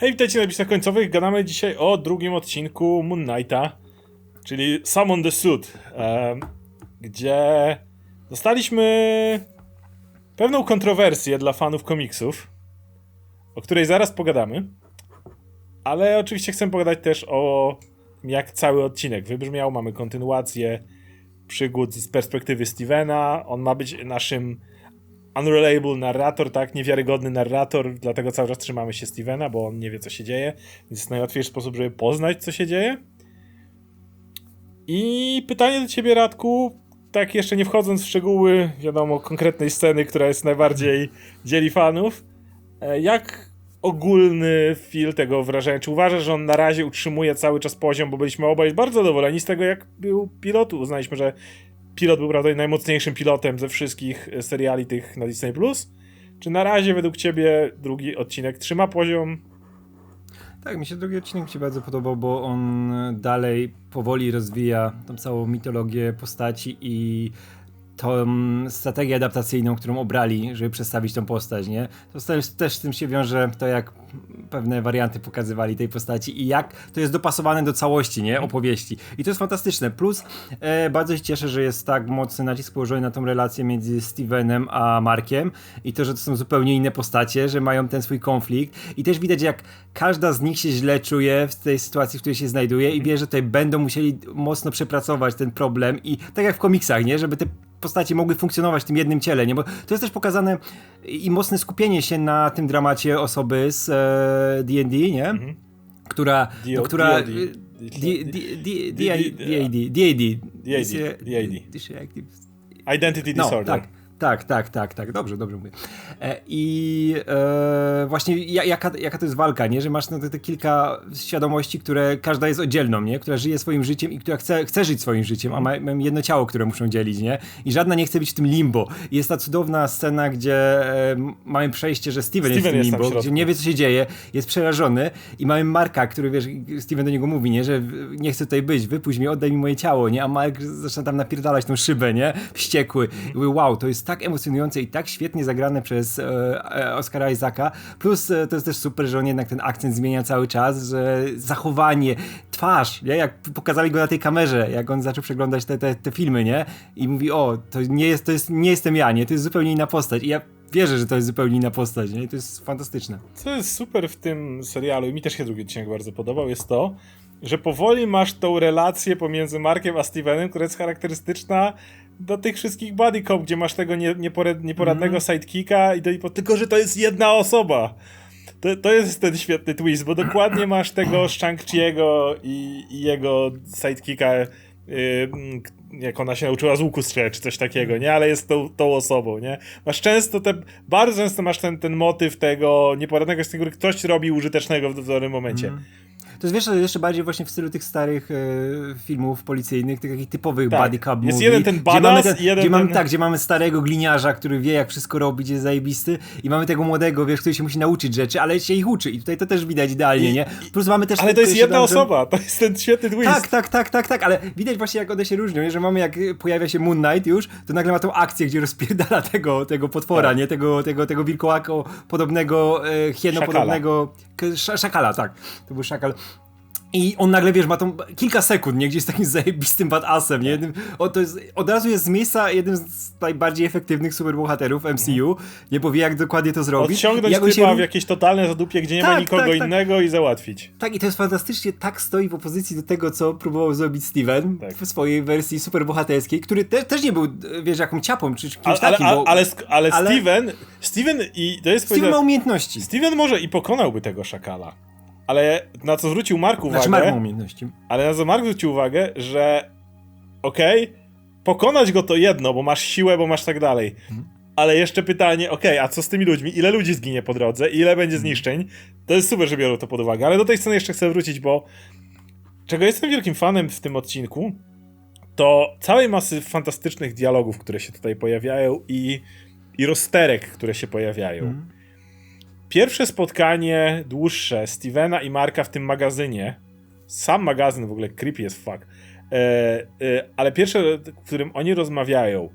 Hej, witajcie na napisach końcowych. Gadamy dzisiaj o drugim odcinku Moon Knighta, czyli Summon the Suit, em, gdzie dostaliśmy pewną kontrowersję dla fanów komiksów, o której zaraz pogadamy. Ale oczywiście chcę pogadać też o jak cały odcinek wybrzmiał. Mamy kontynuację przygód z perspektywy Stevena. On ma być naszym unreliable narrator, tak, niewiarygodny narrator, dlatego cały czas trzymamy się Stevena, bo on nie wie, co się dzieje, więc jest najłatwiejszy sposób, żeby poznać, co się dzieje. I pytanie do ciebie, Radku, tak jeszcze nie wchodząc w szczegóły, wiadomo, konkretnej sceny, która jest najbardziej dzieli fanów, e, jak ogólny feel tego wrażenia? Czy uważasz, że on na razie utrzymuje cały czas poziom, bo byliśmy obaj bardzo zadowoleni z tego, jak był pilotu. Uznaliśmy, że pilot był prawda najmocniejszym pilotem ze wszystkich e, seriali tych na Disney+. Czy na razie według ciebie drugi odcinek trzyma poziom? Tak, mi się drugi odcinek się bardzo podobał, bo on dalej powoli rozwija tą całą mitologię postaci i tą strategię adaptacyjną, którą obrali, żeby przedstawić tą postać, nie? To też, z tym się wiąże to, jak pewne warianty pokazywali tej postaci i jak to jest dopasowane do całości, nie? Opowieści. I to jest fantastyczne. Plus e, bardzo się cieszę, że jest tak mocny nacisk położony na tą relację między Stevenem a Markiem i to, że to są zupełnie inne postacie, że mają ten swój konflikt i też widać, jak każda z nich się źle czuje w tej sytuacji, w której się znajduje i wie, że tutaj będą musieli mocno przepracować ten problem i tak jak w komiksach, nie? Żeby te postacie mogły funkcjonować w tym jednym ciele, nie? Bo to jest też pokazane i mocne skupienie się na tym dramacie osoby z D&D, nie? Która, D- no, która DOD. DAD, Identity no, Disorder. tak. Tak, tak, tak, tak, dobrze, dobrze mówię. E, I e, właśnie ja- jaka, jaka to jest walka, nie? Że masz no, te, te kilka świadomości, które każda jest oddzielną, nie? Która żyje swoim życiem i która chce, chce żyć swoim życiem, a ma, mają jedno ciało, które muszą dzielić, nie? I żadna nie chce być w tym limbo. I jest ta cudowna scena, gdzie e, mamy przejście, że Steven, jest w Steven tym jest w limbo, środku. gdzie nie wie, co się dzieje, jest przerażony i mamy Marka, który, wiesz, Steven do niego mówi, nie? Że nie chcę tutaj być, wypuść mnie, oddaj mi moje ciało, nie? A Mark zaczyna tam napierdalać tą szybę, nie? Wściekły. I mówię, wow, to jest tak emocjonujące i tak świetnie zagrane przez e, e, Oscara Isaaca. Plus e, to jest też super, że on jednak ten akcent zmienia cały czas, że zachowanie, twarz, nie? Jak pokazali go na tej kamerze, jak on zaczął przeglądać te, te, te filmy, nie? I mówi, o, to nie, jest, to jest, nie jestem ja, nie? To jest zupełnie inna postać. I ja wierzę, że to jest zupełnie inna postać, nie? I to jest fantastyczne. Co jest super w tym serialu, i mi też się drugi odcinek bardzo podobał, jest to, że powoli masz tą relację pomiędzy Markiem a Stevenem, która jest charakterystyczna do tych wszystkich buddy cop, gdzie masz tego nie, nieporad, nieporadnego sidekicka i, po, tylko, że to jest jedna osoba. To, to jest ten świetny twist, bo dokładnie masz tego Shang-Chi'ego i, i jego sidekicka, yy, jak ona się nauczyła z łuku strzelać, czy coś takiego, nie? Ale jest tą, tą osobą, nie? Masz często te, bardzo często masz ten, ten motyw tego nieporadnego, z który ktoś robi użytecznego w dowolnym momencie. To jest wiesz, jeszcze bardziej właśnie w stylu tych starych e, filmów policyjnych, tych takich typowych Tak. buddy cop Jest movie, jeden ten gdzie badass mamy ten, jeden gdzie mamy, ten- Tak, gdzie mamy starego gliniarza, który wie jak wszystko robić, jest zajebisty i mamy tego młodego, wiesz, który się musi nauczyć rzeczy, ale się ich uczy i tutaj to też widać idealnie, I- nie? Plus mamy też... Ale to jest jedna osoba, to jest ten świetny twist. Tak, tak, tak, tak, tak, ale widać właśnie jak one się różnią, nie? że mamy jak pojawia się Moon Knight już, to nagle ma tą akcję, gdzie rozpierdala tego, tego potwora, Tak. nie? Tego, tego, tego wilkołako podobnego, e, hieno Szakala. Szakala, tak, to był szakal. I on nagle, wiesz, ma tą kilka sekund, nie? Gdzie jest takim zajebistym badassem, nie? Jednym, o, to jest, od razu jest z miejsca jednym z najbardziej efektywnych superbohaterów MCU, nie powie jak dokładnie to zrobić. Odciągnąć Jak typa ró- w jakieś totalne zadupie, gdzie nie ma Tak, nikogo tak, tak. innego i załatwić. tak, i to jest fantastycznie, tak stoi w opozycji do tego, co próbował zrobić Steven Tak. w swojej wersji superbohaterskiej, który te, też nie był, wiesz, jaką ciapą, czy kimś Ale, takim, ale, bo ale, ale, ale- Steven, Steven i to jest Steven ma umiejętności. Steven może i pokonałby tego szakala. Ale na co zwrócił Mark uwagę, Znaczy, Mark ma umiejętności. ale na co Mark zwrócił uwagę, że okej, pokonać go to jedno, bo masz siłę, bo masz tak dalej. Mhm. Ale jeszcze pytanie, okej, a co z tymi ludźmi? Ile ludzi zginie po drodze? Ile Mhm. będzie zniszczeń? To jest super, że biorą to pod uwagę. Ale do tej sceny jeszcze chcę wrócić, bo czego jestem wielkim fanem w tym odcinku, to całej masy fantastycznych dialogów, które się tutaj pojawiają i, i rozterek, które się pojawiają. Mhm. Pierwsze spotkanie dłuższe Stevena i Marka w tym magazynie. Sam magazyn w ogóle creepy jest fuck. E, e, ale pierwsze, w którym oni rozmawiają.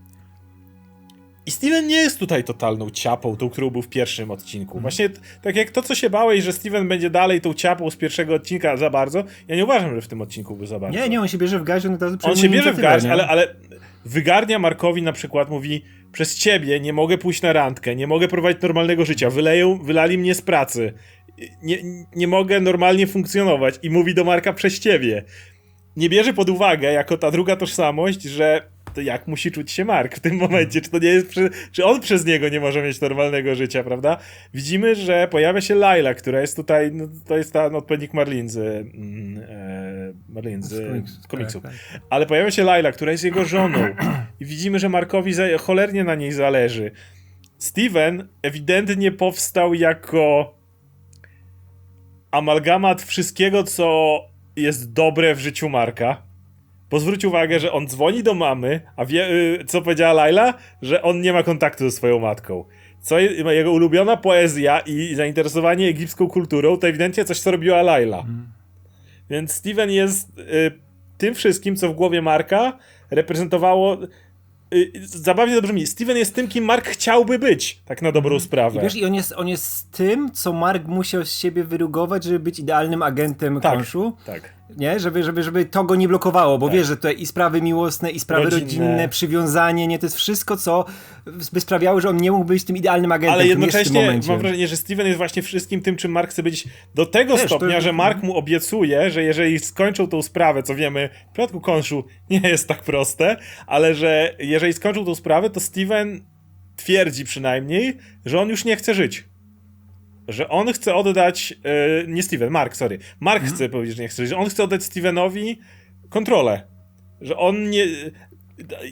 I Steven nie jest tutaj totalną ciapą, tą, którą był w pierwszym odcinku. Właśnie t- tak jak to, co się bałeś, że Steven będzie dalej tą ciapą z pierwszego odcinka za bardzo, ja nie uważam, że w tym odcinku był za bardzo. Nie, nie, on się bierze w garść, on On się bierze w garść, ale, ale wygarnia Markowi na przykład, mówi przez ciebie nie mogę pójść na randkę, nie mogę prowadzić normalnego życia, wyleją, wylali mnie z pracy, nie, nie mogę normalnie funkcjonować. I mówi do Marka przez ciebie. Nie bierze pod uwagę, jako ta druga tożsamość, że to jak musi czuć się Mark w tym momencie, czy to nie jest, czy on przez niego nie może mieć normalnego życia, prawda? Widzimy, że pojawia się Laila, która jest tutaj, no, to jest ten odpowiednik Marlin z, mm, e, Marlin z, Z komiksów, z komiksów. tak, tak. Ale pojawia się Laila, która jest jego żoną. I widzimy, że Markowi za, cholernie na niej zależy. Steven ewidentnie powstał jako amalgamat wszystkiego, co jest dobre w życiu Marka. Bo zwróć uwagę, że on dzwoni do mamy, a wie, y, co powiedziała Laila? Że on nie ma kontaktu ze swoją matką. Co je, jego ulubiona poezja i zainteresowanie egipską kulturą to ewidentnie coś, co robiła Laila. Więc Steven jest y, tym wszystkim, co w głowie Marka reprezentowało. Y, zabawnie to brzmi. Steven jest tym, kim Mark chciałby być, tak na dobrą sprawę. I wiesz, i on jest, on jest tym, co Mark musiał z siebie wyrugować, żeby być idealnym agentem tak, konszu. tak. Nie? Żeby, żeby, żeby to go nie blokowało, bo Tak. wiesz, że tutaj i sprawy miłosne, i sprawy Rodzinne. rodzinne, przywiązanie, nie? To jest wszystko, co by sprawiało, że on nie mógł być tym idealnym agentem. Ale jednocześnie mam wrażenie, że Steven jest właśnie wszystkim tym, czym Mark chce być do tego Też, to stopnia, jest- że Mark mu obiecuje, że jeżeli skończą tą sprawę, co wiemy, w przypadku Konszu nie jest tak proste, ale że jeżeli skończą tą sprawę, to Steven twierdzi przynajmniej, że on już nie chce żyć. Że on chce oddać. e, nie Steven, Mark, sorry. Mark chce powiedzieć, że nie chce. Że on chce oddać Stevenowi kontrolę. Że on nie.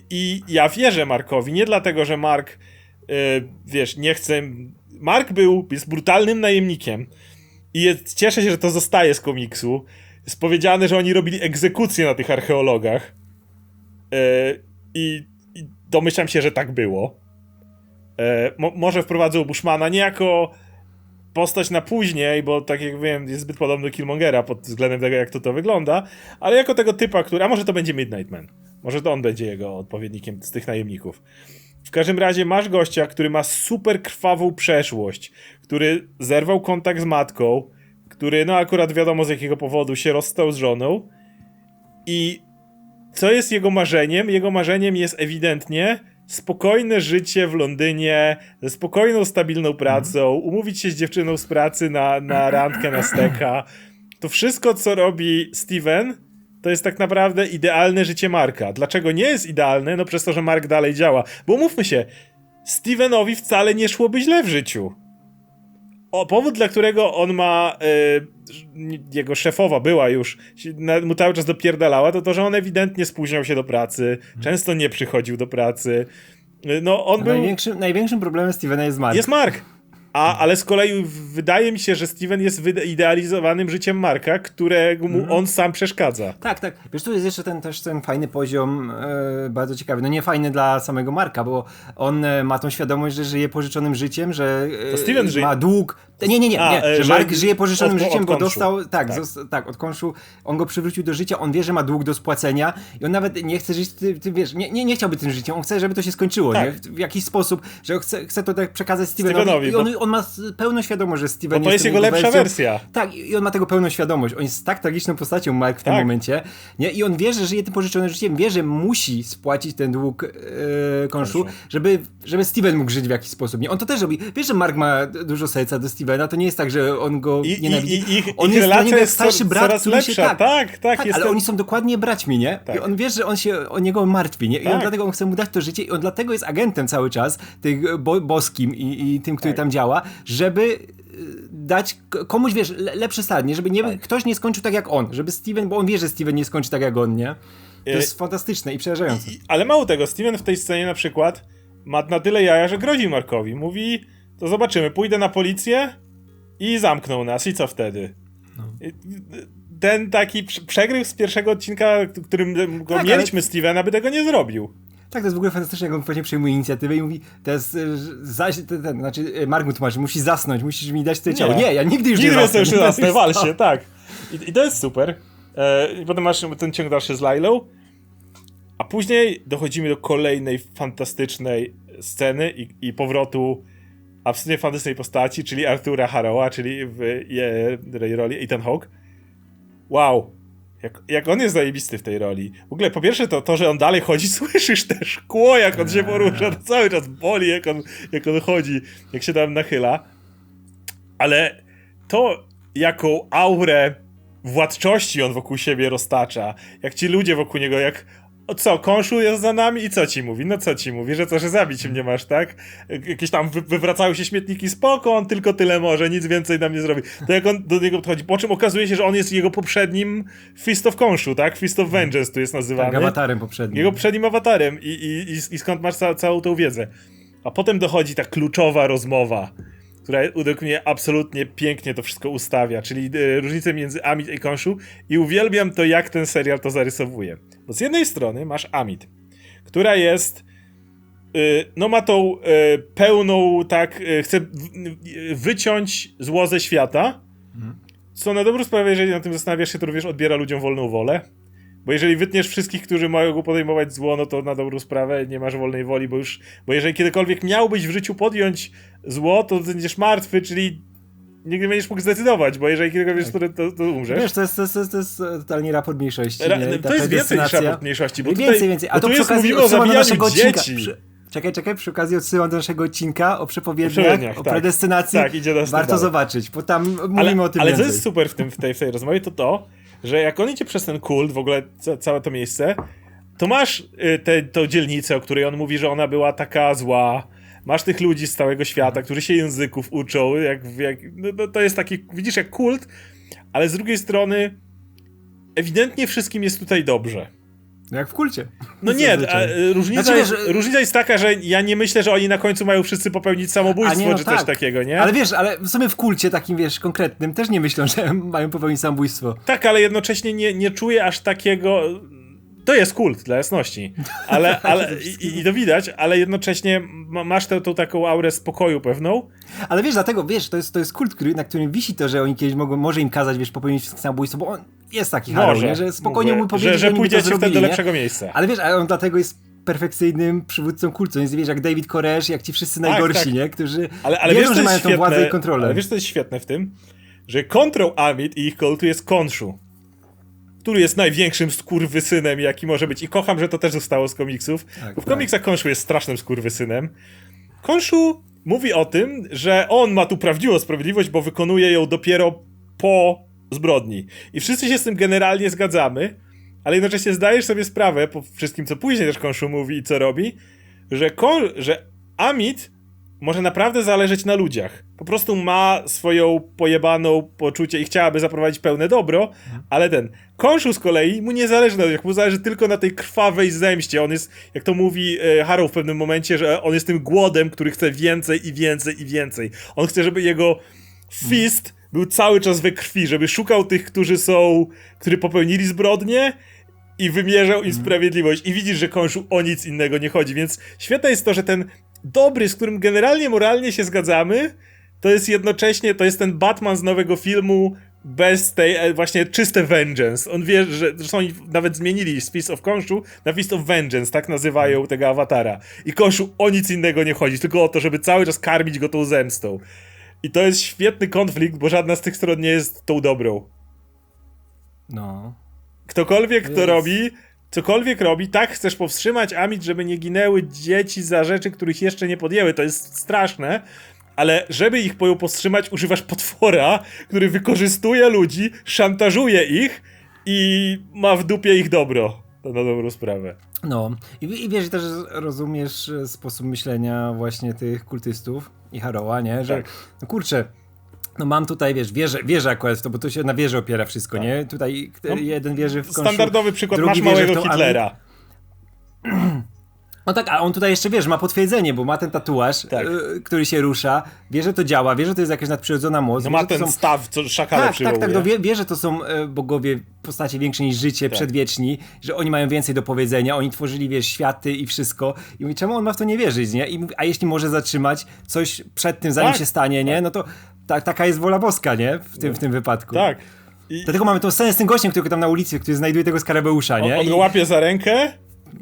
I ja wierzę Markowi, nie dlatego, że Mark, e, wiesz, nie chce. Mark był, jest brutalnym najemnikiem. I jest, cieszę się, że to zostaje z komiksu. Jest powiedziane, że oni robili egzekucję na tych archeologach. E, I, I domyślam się, że tak było. Mo, może wprowadzą Bushmana nie jako postać na później, bo tak jak wiem, jest zbyt podobny do Killmongera pod względem tego, jak to to wygląda, ale jako tego typa, który. A może to będzie Midnight Man. Może to on będzie jego odpowiednikiem z tych najemników. W każdym razie masz gościa, który ma super krwawą przeszłość, który zerwał kontakt z matką, który, no akurat wiadomo z jakiego powodu, się rozstał z żoną. I co jest jego marzeniem? Jego marzeniem jest ewidentnie spokojne życie w Londynie, ze spokojną, stabilną pracą, umówić się z dziewczyną z pracy na, na randkę, na steka. To wszystko, co robi Steven, to jest tak naprawdę idealne życie Marka. Dlaczego nie jest idealne? No przez to, że Mark dalej działa. Bo mówmy się, Stevenowi wcale nie szłoby źle w życiu. O, powód, dla którego on ma. e, jego szefowa była już, mu cały czas dopierdalała, to to, że on ewidentnie spóźniał się do pracy, często nie przychodził do pracy. E, No, on był. Największym, największym problemem Stevena jest Mark. Jest Mark. A, ale z kolei wydaje mi się, że Steven jest wyde- idealizowanym życiem Marka, którego mu Mhm. on sam przeszkadza. Tak, tak. Wiesz, tu jest jeszcze ten też ten fajny poziom, e, bardzo ciekawy. No nie fajny dla samego Marka, bo on e, ma tą świadomość, że żyje pożyczonym życiem, że e, ma dług. Nie, nie, nie, A, nie e, że że Mark żyje pożyczonym od- od życiem, bo konszu. dostał, tak, Tak. tak, od konszu, on go przywrócił do życia, on wie, że ma dług do spłacenia i on nawet nie chce żyć, ty, ty wiesz, nie, nie, nie chciałby tym życiem, on chce, żeby to się skończyło, Tak. nie? W, w jakiś sposób, że chce, chce to tak przekazać Stevenowi, Stevenowi i on, bo- on ma pełną świadomość, że Steven Bo to jest jego lepsza wersją. wersja. Tak, i on ma tego pełną świadomość. On jest tak tragiczną postacią, Mark, w tym Tak. momencie. Nie? I on wie, że żyje tym pożyczonym życiem, wie, że musi spłacić ten dług e, konszu, żeby, żeby Steven mógł żyć w jakiś sposób. Nie? On to też robi. Wiesz, że Mark ma dużo serca do Stevena, to nie jest tak, że on go I, i, nienawidzi. i ich, on ich jest dla niego jak jest starszy brat, coraz który lepsza. się tak, tak, tak, tak, ale to- oni są dokładnie braćmi, nie? Tak. I on wie, że on się o niego martwi, nie? I on Tak. dlatego on chce mu dać to życie i on dlatego jest agentem cały czas, tych bo, boskim i, i tym, który Tak. tam działa, żeby y, dać komuś, wiesz, le, lepszy start, nie? Żeby nie, Tak. ktoś nie skończył tak jak on, żeby Steven, bo on wie, że Steven nie skończy tak jak on, nie? To Y- jest fantastyczne i przerażające. I- Ale mało tego, Steven w tej scenie na przykład ma na tyle jaja, że grozi Markowi. Mówi, to zobaczymy, pójdę na policję i zamkną nas. I co wtedy? No. Ten taki prze- przegryw z pierwszego odcinka, którym go Tak, mieliśmy Stevena, by tego nie zrobił. Tak, to jest w ogóle fantastyczne, jak on właśnie przejmuje inicjatywę i mówi, teraz, y, zaś, ten, ten, znaczy Mark mu tłumaczy, musisz zasnąć, musisz mi dać to ciało. Nie, ja nigdy już Nigdy nie zasnę. już nie zasnę, wal się, tak. I, I to jest super. E, I potem masz ten ciąg dalszy z Lailą. A później dochodzimy do kolejnej fantastycznej sceny i, i powrotu absolutnie fantastycznej postaci, czyli Artura Harrowa, czyli w jej roli Ethan Hawke. Wow. Jak, jak on jest zajebisty w tej roli. W ogóle po pierwsze to, to, że on dalej chodzi, słyszysz te szkło, jak on się porusza, to cały czas boli, jak on, jak on chodzi, jak się tam nachyla. Ale to, jaką aurę władczości on wokół siebie roztacza, jak ci ludzie wokół niego, jak o co, konszu jest za nami i co ci mówi? No co ci mówi, że co, że zabić mnie masz, tak? Jakieś tam wy wywracały się śmietniki, spoko, on tylko tyle może, nic więcej nam nie zrobi. To jak on do niego podchodzi, po czym okazuje się, że on jest jego poprzednim Fist of Konshu, tak? Fist of Vengeance tu jest nazywany. Tak, awatarem poprzednim. Jego poprzednim awatarem i, i, i, i skąd masz ca całą tą wiedzę. A potem dochodzi ta kluczowa rozmowa, która według mnie absolutnie pięknie to wszystko ustawia, czyli y, różnicę między Amit i Konshu i uwielbiam to, jak ten serial to zarysowuje. Bo z jednej strony masz Amit, która jest y, no ma tą y, pełną, tak, chce wyciąć zło ze świata, co na dobrą sprawę, jeżeli na tym zastanawiasz się, to również odbiera ludziom wolną wolę. Bo jeżeli wytniesz wszystkich, którzy mogą podejmować zło, no to na dobrą sprawę nie masz wolnej woli, bo już, bo jeżeli kiedykolwiek miałbyś w życiu podjąć zło, to będziesz martwy, czyli nigdy nie będziesz mógł zdecydować, bo jeżeli kiedykolwiek tak. to, to umrzesz. Wiesz, to jest, to jest, to jest, to jest totalnie raport mniejszości. Ra, to jest więcej niż raport mniejszości, bo więcej, tutaj, więcej. A to tu jest mówimy o zabijaniu dzieci. Przy, czekaj, czekaj, przy okazji odsyłam do naszego odcinka o przepowiedniach, o tak. predestynacji. Tak, idzie Warto dalej. zobaczyć, bo tam mówimy ale, o tym Ale więcej. co jest super w, tym, w, tej, w tej rozmowie, to to, że jak on idzie przez ten kult, w ogóle ca całe to miejsce, to masz y, tę te, dzielnicę, o której on mówi, że ona była taka zła. Masz tych ludzi z całego świata, którzy się języków uczą, jak, jak no, no, to jest taki, widzisz, jak kult, ale z drugiej strony ewidentnie wszystkim jest tutaj dobrze. No jak w kulcie. No nie, a, różnica, znaczy, jest, wiesz, różnica jest taka, że ja nie myślę, że oni na końcu mają wszyscy popełnić samobójstwo, nie, no czy tak. coś takiego, nie? Ale wiesz, ale w sumie w kulcie takim, wiesz, konkretnym też nie myślą, że mają popełnić samobójstwo. Tak, ale jednocześnie nie, nie czuję aż takiego... To jest kult, dla jasności. Ale, ale i, i to widać, ale jednocześnie masz tę, tą taką aurę spokoju pewną. Ale wiesz, dlatego, wiesz, to jest, to jest kult, który, na którym wisi to, że oni kiedyś mogą, może im kazać, wiesz, popełnić samobójstwo, bo on jest taki nie? że spokojnie mówię, mu powiedzieć, że, że, że pójdziecie wtedy do lepszego miejsca. Ale wiesz, ale on dlatego jest perfekcyjnym przywódcą kultu. Jest, wiesz, jak David Koresh, jak ci wszyscy tak, najgorsi, tak. nie? Którzy ale, ale wierzą, wiesz, że mają świetne, tą władzę i kontrolę. Ale wiesz, co jest świetne w tym? Że kontrą Amit i ich kultu jest Konshu który jest największym skurwysynem, jaki może być. I kocham, że to też zostało z komiksów. Tak, bo w tak. komiksach Konshu jest strasznym skurwysynem. Konshu mówi o tym, że on ma tu prawdziwą sprawiedliwość, bo wykonuje ją dopiero po zbrodni. I wszyscy się z tym generalnie zgadzamy, ale jednocześnie zdajesz sobie sprawę, po wszystkim co później też Konshu mówi i co robi, że, Kon że Amit może naprawdę zależeć na ludziach. Po prostu ma swoją pojebaną poczucie i chciałaby zaprowadzić pełne dobro, ale ten Konszu z kolei mu nie zależy na ludziach, mu zależy tylko na tej krwawej zemście. On jest, jak to mówi e, Harrow w pewnym momencie, że on jest tym głodem, który chce więcej i więcej i więcej. On chce, żeby jego fist był cały czas we krwi, żeby szukał tych, którzy są, którzy popełnili zbrodnie i wymierzał im sprawiedliwość. I widzisz, że Konszu o nic innego nie chodzi, więc świetne jest to, że ten dobry, z którym generalnie moralnie się zgadzamy, to jest jednocześnie, to jest ten Batman z nowego filmu bez tej e, właśnie czyste vengeance. On wie, że zresztą oni nawet zmienili z Fist of Konshu na Fist of Vengeance, tak nazywają tego awatara. I Konshu o nic innego nie chodzi, tylko o to, żeby cały czas karmić go tą zemstą. I to jest świetny konflikt, bo żadna z tych stron nie jest tą dobrą. No. Ktokolwiek to robi, cokolwiek robi, tak chcesz powstrzymać Amit, żeby nie ginęły dzieci za rzeczy, których jeszcze nie podjęły. To jest straszne. Ale żeby ich powstrzymać, używasz potwora, który wykorzystuje ludzi, szantażuje ich i ma w dupie ich dobro. To na dobrą sprawę. No. I, i wiesz, też rozumiesz sposób myślenia właśnie tych kultystów i Haroła, nie? Że, tak. no kurczę, no mam tutaj, wiesz, wieżę, wieżę akurat, to, bo to się na wieży opiera wszystko, tak. nie? Tutaj no, jeden wierzy w konszu, Standardowy przykład, masz małego Hitlera. No tak, a on tutaj jeszcze, wiesz, ma potwierdzenie, bo ma ten tatuaż, tak. y, który się rusza, wie, że to działa, wie, że to jest jakaś nadprzyrodzona moc. No wie, ma ten są... staw, co szakale Tak, przywołuje. tak, tak, no wie, wie, że to są y, bogowie postacie większe niż życie, tak. przedwieczni, że oni mają więcej do powiedzenia, oni tworzyli, wiesz, światy i wszystko. I mówi, czemu on ma w to nie wierzyć, nie? I a jeśli może zatrzymać coś przed tym, zanim tak, się stanie, nie? No to ta, taka jest wola boska, nie? W tym, w tym wypadku. Tak. I... Dlatego mamy tą scenę z tym gościem, który tam na ulicy, który znajduje tego skarabeusza, nie? On, on go łapie za rękę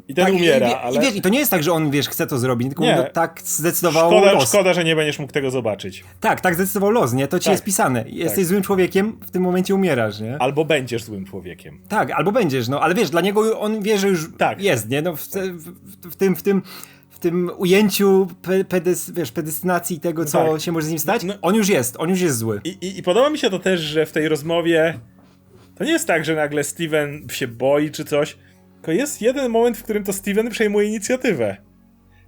I ten tak, umiera, i, ale I wiesz, i to nie jest tak, że on, wiesz, chce to zrobić, tylko Nie. no, tak zdecydował szkoda, los. szkoda, że nie będziesz mógł tego zobaczyć. Tak, tak zdecydował los, nie? To ci Tak. jest pisane. Jesteś Tak. złym człowiekiem, w tym momencie umierasz, nie? Albo będziesz złym człowiekiem. Tak, albo będziesz, no, ale wiesz, dla niego on wie, że już Tak. jest, nie? No, w, w, w tym, w tym, w tym ujęciu pe, wiesz, pedestynacji tego, co tak. się może z nim stać, No- on już jest, on już jest zły. I, i, I podoba mi się to też, że w tej rozmowie to nie jest tak, że nagle Steven się boi czy coś, tylko jest jeden moment, w którym to Steven przejmuje inicjatywę.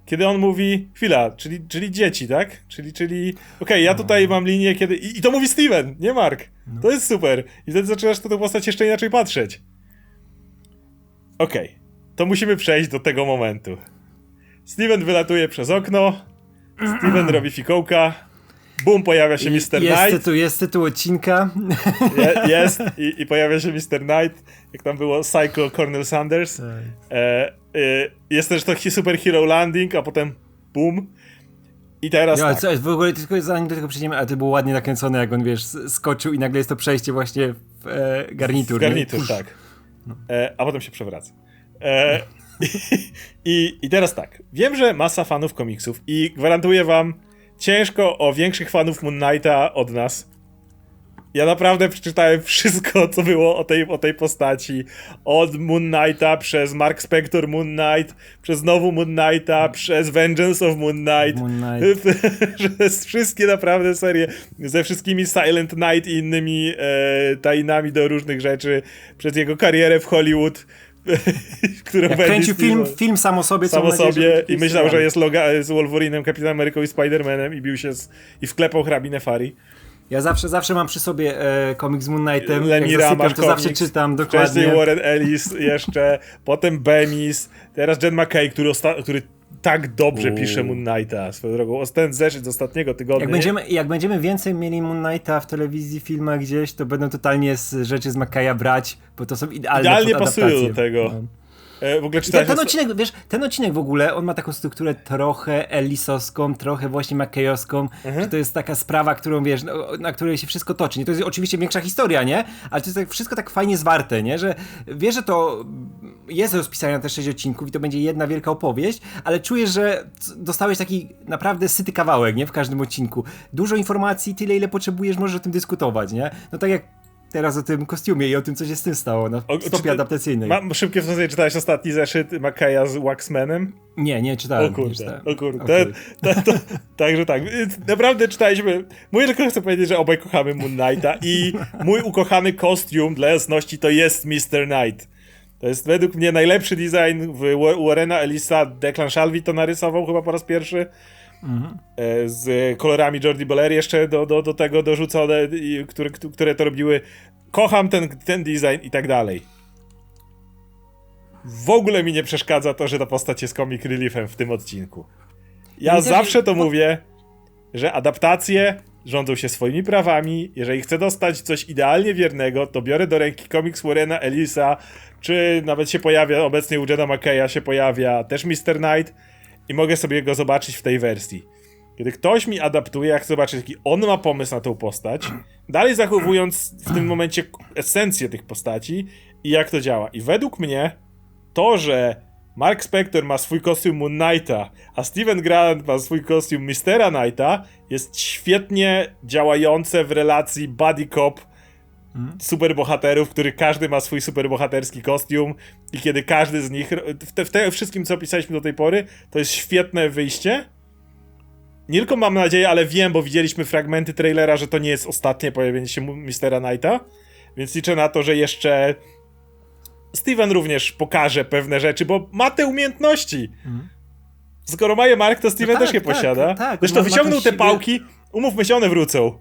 Kiedy on mówi, chwila, czyli, czyli dzieci, tak? Czyli, czyli, okej, ja tutaj mam linię, kiedy... I, I to mówi Steven, nie Mark. To jest super. I wtedy zaczynasz na tę postać jeszcze inaczej patrzeć. Okej, to musimy przejść do tego momentu. Steven wylatuje przez okno, Steven robi fikołka, bum, pojawia się Mr. jest, Knight. tytuł, jest tytuł odcinka. Je, jest i, i pojawia się Mr. Knight, jak tam było Psycho Cornel Sanders. E, e, jest też to Super Hero Landing, a potem boom. I teraz Ja, tak. co, w ogóle tylko zanim do tego przejdziemy, a to było ładnie nakręcone, jak on, wiesz, skoczył i nagle jest to przejście właśnie w e, garnitur. W nie? garnitur, tak. E, a potem się przewraca. E, i, I teraz tak. Wiem, że masa fanów komiksów i gwarantuję wam ciężko o większych fanów Moon Knighta od nas. Ja naprawdę przeczytałem wszystko, co było o tej, o tej postaci. Od Moon Knighta, przez Mark Spector Moon Knight, przez znowu Moon Knighta, przez Vengeance of Moon Knight. Moon Knight. przez wszystkie naprawdę serie, ze wszystkimi Silent Night i innymi e, tajnami do różnych rzeczy, przez jego karierę w Hollywood, którą Jak kręcił film, film sam o sobie, sam o sobie i myślał, że jest loga, z Wolverinem, Kapitanem Ameryką i Spider-Manem i bił się z, i wklepał hrabinę Fari. Ja zawsze, zawsze mam przy sobie e, komiks z Moon Knightem. Lemira, jak zasypiam, to zawsze komiks. czytam Wcześniej dokładnie. Warren Ellis jeszcze, potem Bemis, teraz Jen McKay, który, który tak dobrze pisze Moon Knighta swoją drogą. O, Ten zeszyt z ostatniego tygodnia. Jak będziemy, jak będziemy więcej mieli Moon Knighta w telewizji, filmach gdzieś, to będą totalnie z rzeczy z Makaya brać, bo to są idealne Idealnie pasują do tego. No. E, w ogóle ten, ten odcinek, wiesz, ten odcinek w ogóle, on ma taką strukturę trochę Ellisowską, trochę właśnie Makejowską, Mhm. że to jest taka sprawa, którą wiesz, no, na której się wszystko toczy. Nie, to jest oczywiście większa historia, nie? Ale to jest tak, wszystko tak fajnie zwarte, nie? Że wiesz, że to jest rozpisane na te sześć odcinków i to będzie jedna wielka opowieść, ale czujesz, że dostałeś taki naprawdę syty kawałek, nie? W każdym odcinku. Dużo informacji, tyle ile potrzebujesz, możesz o tym dyskutować, nie? No tak jak teraz o tym kostiumie i o tym, co się z tym stało na O, stopie adaptacyjnej. Mam szybkie wrażenie, czytałeś ostatni zeszyt Makaya z Waxmanem? Nie, nie O czytałem. nie kurde, czytałem. o kurde. To, także tak, y, naprawdę czytaliśmy. Mój tylko chcę powiedzieć, że obaj kochamy Moon Knighta i mój ukochany kostium dla jasności to jest Mr. Knight. To jest według mnie najlepszy design Warrena Elisa. Declan Shalvey to narysował chyba po raz pierwszy. E, Z kolorami Jordi Beller jeszcze do, do, do tego dorzucone, które, które to robiły. Kocham ten, ten design i tak dalej. W ogóle mi nie przeszkadza to, że ta postać jest comic reliefem w tym odcinku. Ja też- zawsze to mówię, że adaptacje rządzą się swoimi prawami. Jeżeli chcę dostać coś idealnie wiernego, to biorę do ręki komiks Warrena Elisa, czy nawet się pojawia, obecnie u Jeda się pojawia też Mr. Knight i mogę sobie go zobaczyć w tej wersji. Kiedy ktoś mi adaptuje, ja chcę zobaczyć, jaki on ma pomysł na tą postać, dalej zachowując w tym momencie esencję tych postaci i jak to działa. I według mnie to, że Mark Spector ma swój kostium Moon Knighta, a Steven Grant ma swój kostium Mistera Knighta, jest świetnie działające w relacji buddy cop superbohaterów, w których każdy ma swój superbohaterski kostium i kiedy każdy z nich, w, te, w te wszystkim co opisaliśmy do tej pory, to jest świetne wyjście. Nie tylko mam nadzieję, ale wiem, bo widzieliśmy fragmenty trailera, że to nie jest ostatnie pojawienie się Mistera Knighta, więc liczę na to, że jeszcze Steven również pokaże pewne rzeczy, bo ma te umiejętności. Skoro ma je Mark, to Steven No tak, też je tak, posiada. tak, Zresztą ma- ma wyciągnął te siłę. pałki, umówmy się, one wrócą.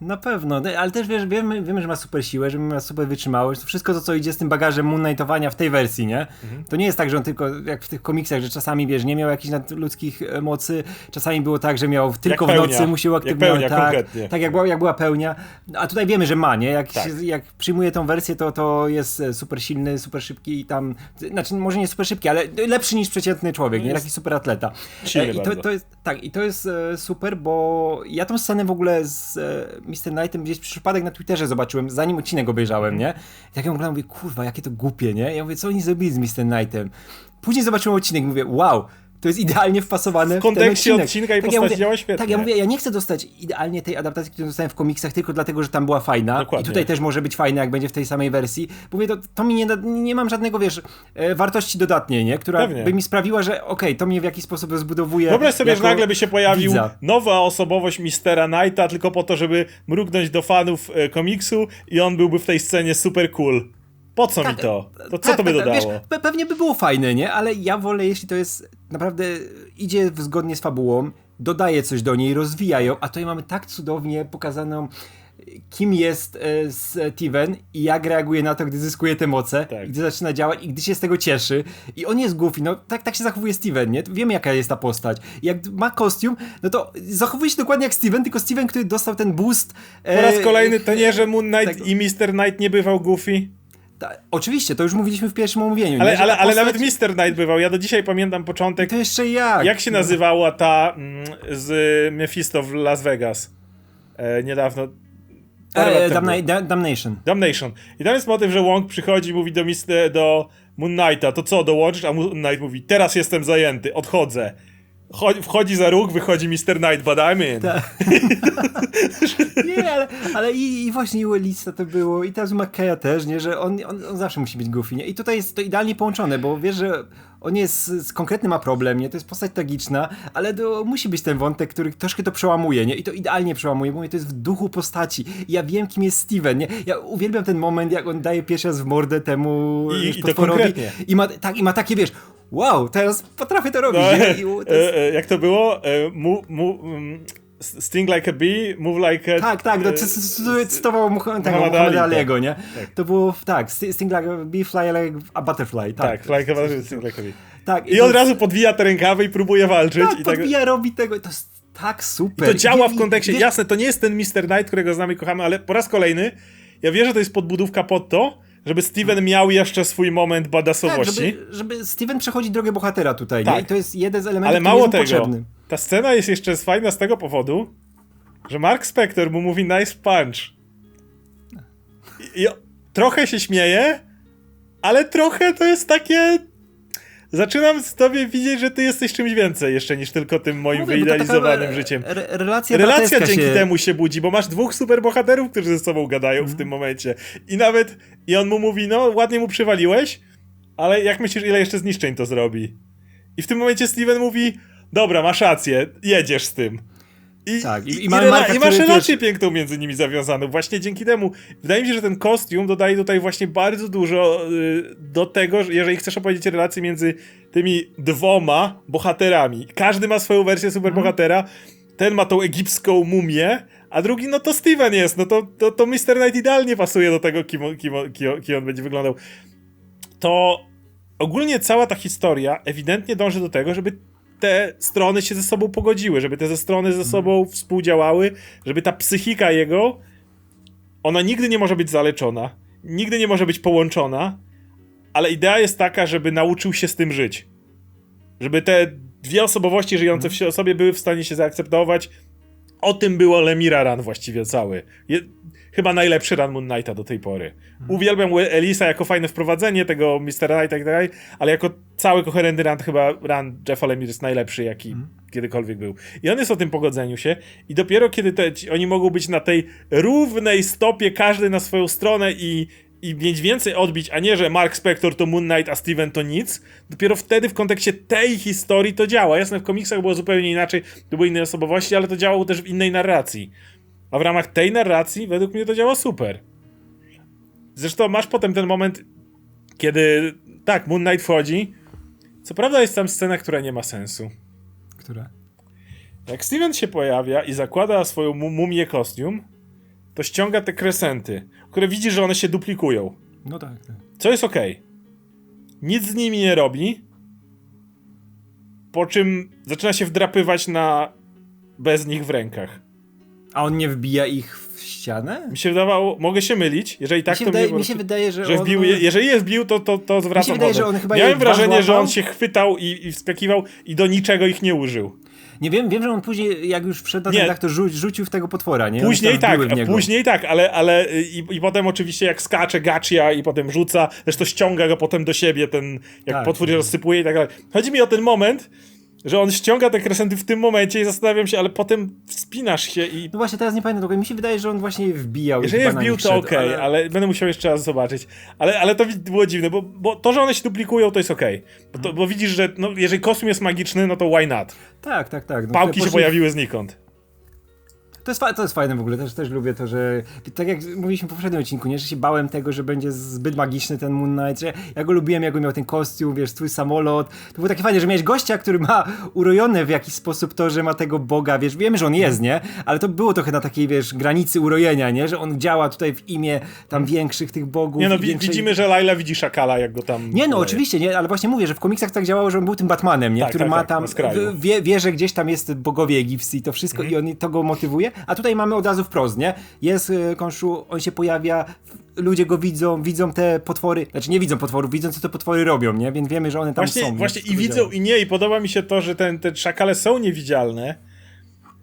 Na pewno, no, ale też wiesz, wiemy, wiemy, że ma super siłę, że ma super wytrzymałość. To wszystko to, co idzie z tym bagażem Moon Knightowania w tej wersji, nie? Mhm. To nie jest tak, że on tylko, jak w tych komiksach, że czasami, wiesz, nie miał jakichś nadludzkich e, mocy, czasami było tak, że miał tylko w pełnia. nocy, musiał Jak aktywnie... tak, konkretnie. tak jak, była, jak była pełnia. A tutaj wiemy, że ma, nie? Jak, Tak. się, jak przyjmuje tą wersję, to, to jest e, super silny, super szybki i tam... Znaczy, może nie super szybki, ale lepszy niż przeciętny człowiek, nie? Taki super atleta. E, I to, to jest, tak, i to jest super, bo ja tą scenę w ogóle z, Mr. Knightem gdzieś przypadek na Twitterze zobaczyłem, zanim odcinek obejrzałem, nie? I tak ja oglądam, mówię, kurwa, jakie to głupie, nie? Ja mówię, co oni zrobili z Mr. Knightem? Później zobaczyłem odcinek i mówię, wow, to jest idealnie wpasowane W kontekście ten odcinek. odcinka i ja postaci mówię, działa świetnie. Tak, ja mówię, ja nie chcę dostać idealnie tej adaptacji, którą dostałem w komiksach, tylko dlatego, że tam była fajna. Dokładnie. I tutaj też może być fajna, jak będzie w tej samej wersji. Mówię, to, to mi nie, da- nie mam żadnego, wiesz, e, wartości dodatniej, nie? Która Pewnie. by mi sprawiła, że okej, to mnie w jakiś sposób rozbudowuje. Wyobraź sobie, że jako nagle by się pojawił widza. nowa osobowość Mistera Knighta tylko po to, żeby mrugnąć do fanów e, komiksu i on byłby w tej scenie super cool. Po co mi to? To co Tak, to by tak, tak, dodało? Wiesz, pe- pewnie by było fajne, nie? Ale ja wolę, jeśli to jest naprawdę idzie zgodnie z fabułą, dodaje coś do niej, rozwija ją, a tutaj mamy tak cudownie pokazaną kim jest e, Steven i jak reaguje na to, gdy zyskuje te moce, Tak. gdy zaczyna działać i gdy się z tego cieszy. I on jest goofy, no tak, tak się zachowuje Steven, nie? Wiemy jaka jest ta postać. Jak ma kostium, no to zachowuje się dokładnie jak Steven, tylko Steven, który dostał ten boost. Po raz e, kolejny to nie, że Moon Knight tak. i Mister Knight nie bywał goofy, Ta, oczywiście, to już mówiliśmy w pierwszym omówieniu. ale, ale, ale postać- nawet Mister Knight bywał. Ja do dzisiaj pamiętam początek. To jeszcze jak? Jak się nazywała ta mm, z Mephisto w Las Vegas? E, niedawno. E. Damna- Da- Damnation. Damnation. I tam jest motyw, że Wong przychodzi i mówi do, Mister, do Moon Knighta, to co, dołączysz? A Moon Knight mówi, teraz jestem zajęty, odchodzę. Cho- wchodzi za róg, wychodzi Mr. Knight, in. Tak. Nie, ale, ale i, i właśnie Willisa to było, i teraz u McKeya też, nie, że on, on, on zawsze musi być goofy, nie? I tutaj jest to idealnie połączone, bo wiesz, że on jest, z konkretny ma problem, nie? To jest postać tragiczna, ale to musi być ten wątek, który troszkę to przełamuje, nie? I to idealnie przełamuje, bo to jest w duchu postaci. I ja wiem, kim jest Steven, nie? Ja uwielbiam ten moment, jak on daje pierwszy raz w mordę temu I- i to konkretnie. I ma, tak, I ma takie, wiesz, wow, teraz potrafię to robić, No? I, to jest, e, e, jak to było? E, mu, mu, mm, sting like a bee, move like a... Tak, tak, no, cy- cy- cy- cytował Muhammad, tak, Muhammada Ali, Aliego, nie? Tak. To było, w- tak, st- sting like a bee, fly like a butterfly, tak. Tak, like a, sting like a bee. tak I to od jest- razu podwija te rękawy i próbuje walczyć. tak, i tak, podbija, robi tego, to jest tak super. To działa w I- kontekście, wiesz, jasne, to nie jest ten Mr. Knight, którego znamy i kochamy, ale po raz kolejny ja wierzę, że to jest podbudówka pod to, żeby Steven miał jeszcze swój moment tak, badasowości. żeby, żeby Steven przechodzi drogę bohatera tutaj, Tak. nie? I to jest jeden z elementów, ale mało tego, potrzebny. ta scena jest jeszcze fajna z tego powodu, że Mark Spector mu mówi nice punch. I, i trochę się śmieje, ale trochę to jest takie... Zaczynam z tobie widzieć, że ty jesteś czymś więcej jeszcze niż tylko tym moim Mówię, taka wyidealizowanym re- życiem. re- relacja Relacja dzięki się... temu się budzi, bo masz dwóch superbohaterów, którzy ze sobą gadają w tym momencie. I nawet, i on mu mówi, no ładnie mu przywaliłeś, ale jak myślisz, ile jeszcze zniszczeń to zrobi? I w tym momencie Steven mówi, dobra, masz rację, jedziesz z tym. I, Tak, i- i i, mamy rela- Marka, i masz relację piękną między nimi zawiązaną. Właśnie dzięki temu. Wydaje mi się, że ten kostium dodaje tutaj właśnie bardzo dużo y, do tego, że jeżeli chcesz opowiedzieć relację między tymi dwoma bohaterami. Każdy ma swoją wersję superbohatera. Ten ma tą egipską mumię, a drugi, no to Steven jest. No to, to, to Mr. Knight idealnie pasuje do tego, kim, kim, kim, kim on będzie wyglądał. To ogólnie cała ta historia ewidentnie dąży do tego, żeby te strony się ze sobą pogodziły, żeby te ze strony ze sobą współdziałały, żeby ta psychika jego, ona nigdy nie może być zaleczona, nigdy nie może być połączona, ale idea jest taka, żeby nauczył się z tym żyć. Żeby te dwie osobowości żyjące w si- sobie były w stanie się zaakceptować. O tym było Lemira Run właściwie cały. Je, chyba najlepszy run Moon Knighta do tej pory. Uwielbiam We- Elisa jako fajne wprowadzenie tego Mr. Knighta i tak dalej, ale jako cały koherentny run chyba run Jeffa Lemire jest najlepszy, jaki kiedykolwiek był. I on jest o tym pogodzeniu się i dopiero kiedy te, oni mogą być na tej równej stopie, każdy na swoją stronę i, i mieć więcej odbić, a nie, że Mark Spector to Moon Knight, a Steven to nic, dopiero wtedy w kontekście tej historii to działa. Jasne, w komiksach było zupełnie inaczej, to były inne osobowości, ale to działało też w innej narracji. A w ramach tej narracji według mnie to działa super. Zresztą masz potem ten moment, kiedy tak, Moon Knight wchodzi. Co prawda jest tam scena, która nie ma sensu. Która? Jak Steven się pojawia i zakłada swoją mu- mumię kostium, to ściąga te kresenty, które widzi, że one się duplikują. No tak, tak. Co jest okej. Nic z nimi nie robi. Po czym zaczyna się wdrapywać na bez nich w rękach. A on nie wbija ich w ścianę? Mi się wydawało, mogę się mylić, jeżeli tak mi, się to wydaje, mi się wydaje, że, że on... wbił, je- jeżeli je wbił, to, to, to zwracam wydaje, hodę. że on chyba Miałem wrażenie, że on się chwytał i, i wskakiwał i do niczego ich nie użył. Nie wiem, wiem, że on później, jak już wszedł na Nie. ten dach, to rzu rzucił w tego potwora, nie? Później tak, później tak, ale, ale i, i potem oczywiście jak skacze Gachia i potem rzuca, zresztą ściąga go potem do siebie, ten, jak Tak, potwór się rozsypuje i tak dalej. Chodzi mi o ten moment, że on ściąga te kresenty w tym momencie i zastanawiam się, ale potem wspinasz się i No właśnie, teraz nie pamiętam, tylko mi się wydaje, że on właśnie je wbijał. Jeżeli je wbił, to okej, ale... będę musiał jeszcze raz zobaczyć. Ale, ale to było dziwne, bo, bo to, że one się duplikują, to jest okej. Bo, to- bo widzisz, że no, jeżeli kostium jest magiczny, no to why not? Tak, tak, tak. No, Pałki się poszli- pojawiły znikąd. To jest, to jest fajne w ogóle, też, też lubię to, że tak jak mówiliśmy w poprzednim odcinku, nie, że się bałem tego, że będzie zbyt magiczny ten Moon Knight, że ja go lubiłem, jak on miał ten kostium, wiesz, twój samolot. To było takie fajne, że miałeś gościa, który ma urojone w jakiś sposób to, że ma tego Boga, wiesz, wiemy, że on jest, nie? Ale to było trochę na takiej, wiesz, granicy urojenia, nie? Że on działa tutaj w imię tam większych tych bogów. Nie no, większej... widzimy, że Laila widzi szakala, jak go tam... Nie, no oczywiście, nie, ale właśnie mówię, że w komiksach tak działało, że on był tym Batmanem, nie? Tak, który tak, ma tak, tam, w- wie, wie, że gdzieś tam jest bogowie egipscy i to wszystko Mhm. i on to go motywuje, a tutaj mamy od razu wprost, nie? Jest y, Konszu, on się pojawia, ludzie go widzą, widzą te potwory, znaczy nie widzą potworów, widzą co te potwory robią, nie? Więc wiemy, że one tam Właśnie, są. nie? właśnie i Wszystko widzą i nie, i podoba mi się to, że ten, te szakale są niewidzialne,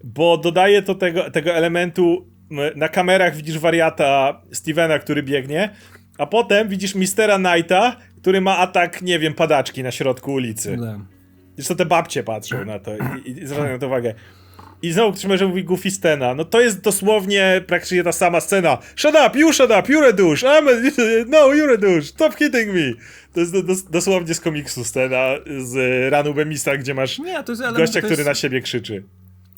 bo dodaje to tego, tego elementu, m, na kamerach widzisz wariata Stevena, który biegnie, a potem widzisz Mistera Knighta, który ma atak, nie wiem, padaczki na środku ulicy. Zresztą te babcie patrzą na to i, i zwracają na to uwagę. I znowu ktoś może mówi Goofy Stena. No to jest dosłownie praktycznie ta sama scena. Shut up, you shut up, you're a douche. I'm a, no, you're a douche. Stop hitting me. To jest do, dos, dosłownie z komiksu scena z Ranu Bemisa, gdzie masz Nie, element, gościa, który jest... na siebie krzyczy.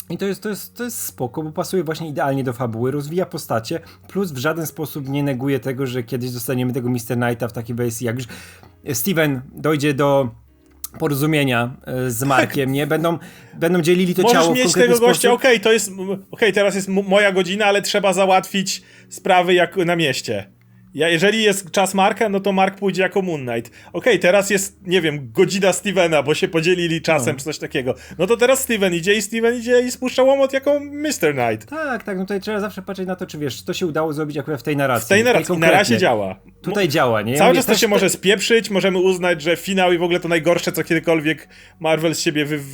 I to jest, to, jest, to jest spoko, bo pasuje właśnie idealnie do fabuły, rozwija postacie, plus w żaden sposób nie neguje tego, że kiedyś dostaniemy tego Mr. Knighta w takiej wersji, jak już Steven dojdzie do porozumienia e, z Markiem, nie? Będą, będą dzielili to Możesz ciało w mieć tego gościa, sposób. okej, to jest, okej, teraz jest moja godzina, ale trzeba załatwić sprawy jak na mieście. Ja, jeżeli jest czas Marka, no to Mark pójdzie jako Moon Knight. Okej, teraz jest, nie wiem, godzina Stevena, bo się podzielili czasem, No. czy coś takiego. No to teraz Steven idzie i Steven idzie i spuszcza łomot jako Mr. Knight. Tak, tak, no tutaj trzeba zawsze patrzeć na to, czy wiesz, to się udało zrobić akurat w tej narracji. W tej narracji, na razie działa. Tutaj działa, nie? Ja Cały mówię, czas to się te- może spieprzyć, możemy uznać, że finał i w ogóle to najgorsze, co kiedykolwiek Marvel z siebie wy, wy,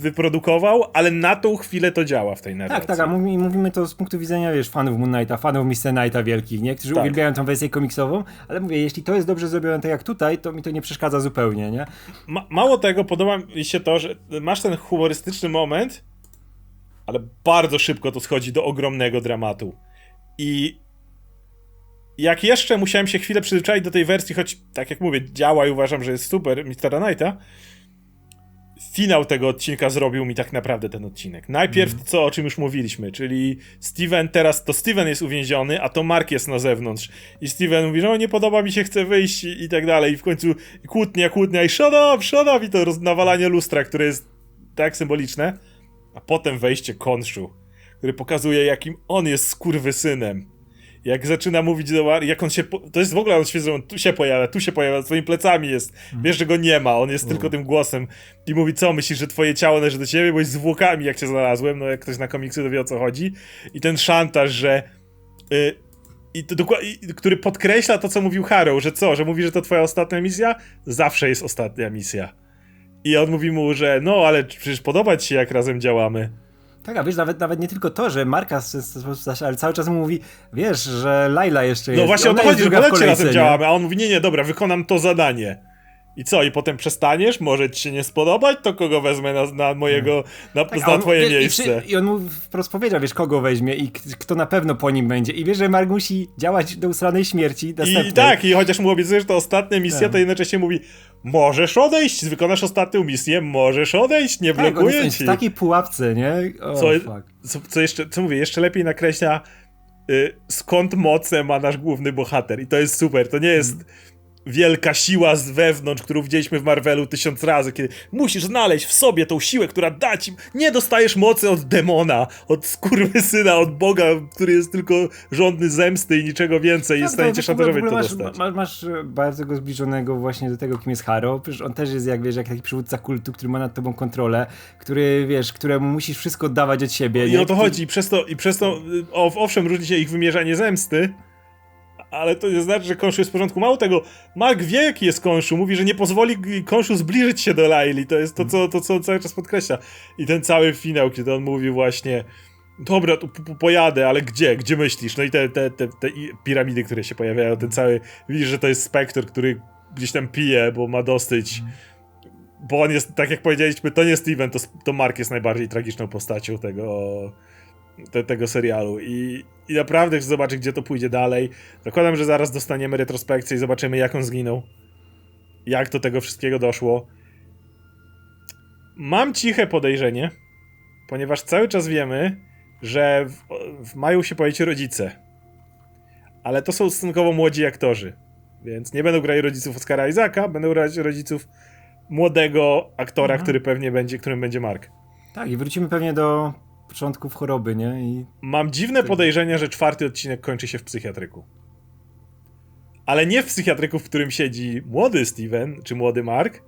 wyprodukował, ale na tą chwilę to działa w tej narracji. Tak, tak, a mówi, mówimy to z punktu widzenia, wiesz, fanów Moon Knighta, fanów Mr. Knighta wielkich, nie? Którzy Tak. uwielbiają tą wersję komiksową, ale mówię, jeśli to jest dobrze zrobione tak jak tutaj, to mi to nie przeszkadza zupełnie, nie? Ma mało tego, podoba mi się to, że masz ten humorystyczny moment, ale bardzo szybko to schodzi do ogromnego dramatu. I jak jeszcze musiałem się chwilę przyzwyczaić do tej wersji, choć tak jak mówię, działa i uważam, że jest super Mr. Knighta, finał tego odcinka zrobił mi tak naprawdę ten odcinek. Najpierw Mhm. co, o czym już mówiliśmy, czyli Steven teraz, to Steven jest uwięziony, a to Mark jest na zewnątrz. I Steven mówi, że o, nie podoba mi się, chce wyjść i, i tak dalej. I w końcu kłótnia, kłótnia i shut up, shut up i to roz- nawalanie lustra, które jest tak symboliczne. A potem wejście Konszu, który pokazuje, jakim on jest skurwysynem. Jak zaczyna mówić do jak on się. Po- to jest w ogóle on świecą, on tu się pojawia, tu się pojawia, swoimi plecami jest. Wiesz, że go nie ma, on jest tylko tym głosem. I mówi, co myślisz, że twoje ciało należy do ciebie, bo jest zwłokami, jak cię znalazłem. No, jak ktoś na komiksy to wie o co chodzi. I ten szantaż, że. Y, i to i, który podkreśla to, co mówił Harrow, że co, że mówi, że to twoja ostatnia misja? Zawsze jest ostatnia misja. I on mówi mu, że no, ale przecież podoba ci się, jak razem działamy. Tak, a wiesz, nawet, nawet nie tylko to, że Marka ale cały czas mu mówi, wiesz, że Laila jeszcze jest. No właśnie o to chodzi, że kolejce, działamy, a on mówi, nie, nie, dobra, wykonam to zadanie. I co, i potem przestaniesz? Może ci się nie spodobać? To kogo wezmę na, na mojego, na, Tak, na on- twoje wiesz, i miejsce? przy- I on mu wprost powiedział, wiesz, kogo weźmie i kto na pewno po nim będzie. I wiesz, że Mark musi działać do usranej śmierci następnej. I tak, i chociaż mu obiecujesz, że to ostatnia misja, Tak. to jednocześnie mówi, możesz odejść, wykonasz ostatnią misję, możesz odejść, nie Tak, blokuję ci. w takiej pułapce, nie? O, Co, co, co jeszcze, co mówię, jeszcze lepiej nakreśla y, skąd moce ma nasz główny bohater. I to jest super, to nie jest wielka siła z wewnątrz, którą widzieliśmy w Marvelu tysiąc razy, kiedy musisz znaleźć w sobie tą siłę, która da ci... Nie dostajesz mocy od demona, od skurwysyna, od Boga, który jest tylko żądny zemsty i niczego więcej i Tak, jest w stanie no, cię szantażować to masz, dostać. ma- masz e, bardzo go zbliżonego właśnie do tego, kim jest Harrow. Przecież on też jest, jak wiesz, jak taki przywódca kultu, który ma nad tobą kontrolę, który, wiesz, któremu musisz wszystko oddawać od siebie. I nie? o to chodzi, i przez to, i przez to, y, o, owszem, różni się ich wymierzanie zemsty, ale to nie znaczy, że Konszu jest w porządku. Mało tego, Mark jaki jest Konszu. Mówi, że nie pozwoli Konszu zbliżyć się do Laili. To jest to, co, to, co on cały czas podkreśla. I ten cały finał, kiedy on mówi właśnie dobra, po- pojadę, ale gdzie? Gdzie myślisz? No i te, te, te, te piramidy, które się pojawiają, ten cały... Widzisz, że to jest Spectre, który gdzieś tam pije, bo ma dosyć... Bo on jest, tak jak powiedzieliśmy, to nie Steven, to, to Mark jest najbardziej tragiczną postacią tego, te, tego serialu. I, I naprawdę chcę zobaczyć, gdzie to pójdzie dalej. Zakładam, że zaraz dostaniemy retrospekcję i zobaczymy, jak on zginął. Jak do tego wszystkiego doszło. Mam ciche podejrzenie, ponieważ cały czas wiemy, że w, w maju się pojawią rodzice. Ale to są stosunkowo młodzi aktorzy. Więc nie będą grali rodziców Oscara Isaaca, będą grać rodziców młodego aktora, który pewnie będzie, którym będzie Mark. Tak, i wrócimy pewnie do początków choroby, nie? I Mam dziwne podejrzenia, że czwarty odcinek kończy się w psychiatryku. Ale nie w psychiatryku, w którym siedzi młody Steven, czy młody Mark,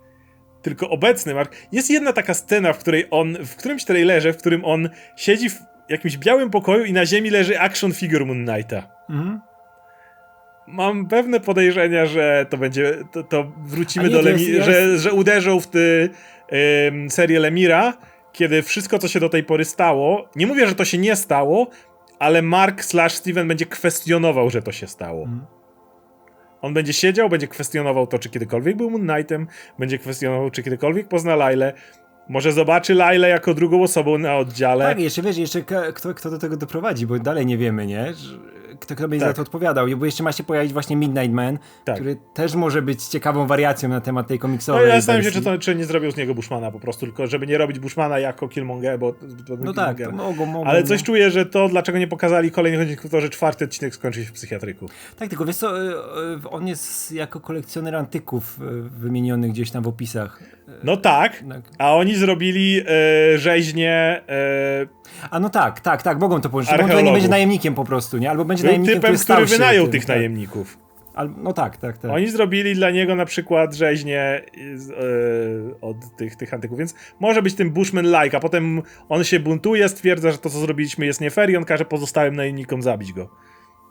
tylko obecny Mark. Jest jedna taka scena, w której on, w którymś trailerze, w którym on siedzi w jakimś białym pokoju i na ziemi leży action figure Moon Knighta. Mhm. Mam pewne podejrzenia, że to będzie, to, to wrócimy nie, do to jest- Lemi, jest- że, że uderzą w ym, serię Lemira, kiedy wszystko, co się do tej pory stało, nie mówię, że to się nie stało, ale Mark slash Steven będzie kwestionował, że to się stało. Mhm. On będzie siedział, będzie kwestionował to, czy kiedykolwiek był Moon Knightem, będzie kwestionował, czy kiedykolwiek pozna Lailę, może zobaczy Lailę jako drugą osobą na oddziale. Tak, jeszcze wiesz, jeszcze kto, kto do tego doprowadzi, bo dalej nie wiemy, nie? Kto, kto będzie Tak. za to odpowiadał, bo jeszcze ma się pojawić właśnie Midnight Man, Tak. który też może być ciekawą wariacją na temat tej No komiksowej ja zastanawiam się, czy, to, czy nie zrobią z niego Bushmana po prostu, tylko żeby nie robić Bushmana jako Killmonger, bo... bo No tak, mogą, mogą. Ale coś no. czuję, że to, dlaczego nie pokazali kolejnych odcinków, to, że czwarty odcinek skończy się w psychiatryku. Tak, tylko wiesz co, y, y, on jest jako kolekcjoner antyków y, wymieniony gdzieś tam w opisach. No tak, tak. a oni zrobili e, rzeźnię... E, A no tak, tak, tak, mogą to połączyć. Bo on nie będzie najemnikiem po prostu, nie? Albo będzie najemnikiem, typem, który się wynajął tym, tych tak. najemników. Al, no tak, tak, tak. Oni zrobili dla niego na przykład rzeźnię z, e, od tych, tych antyków, więc może być tym Bushman-like, a potem on się buntuje, stwierdza, że to, co zrobiliśmy jest nie fair i on każe pozostałym najemnikom zabić go.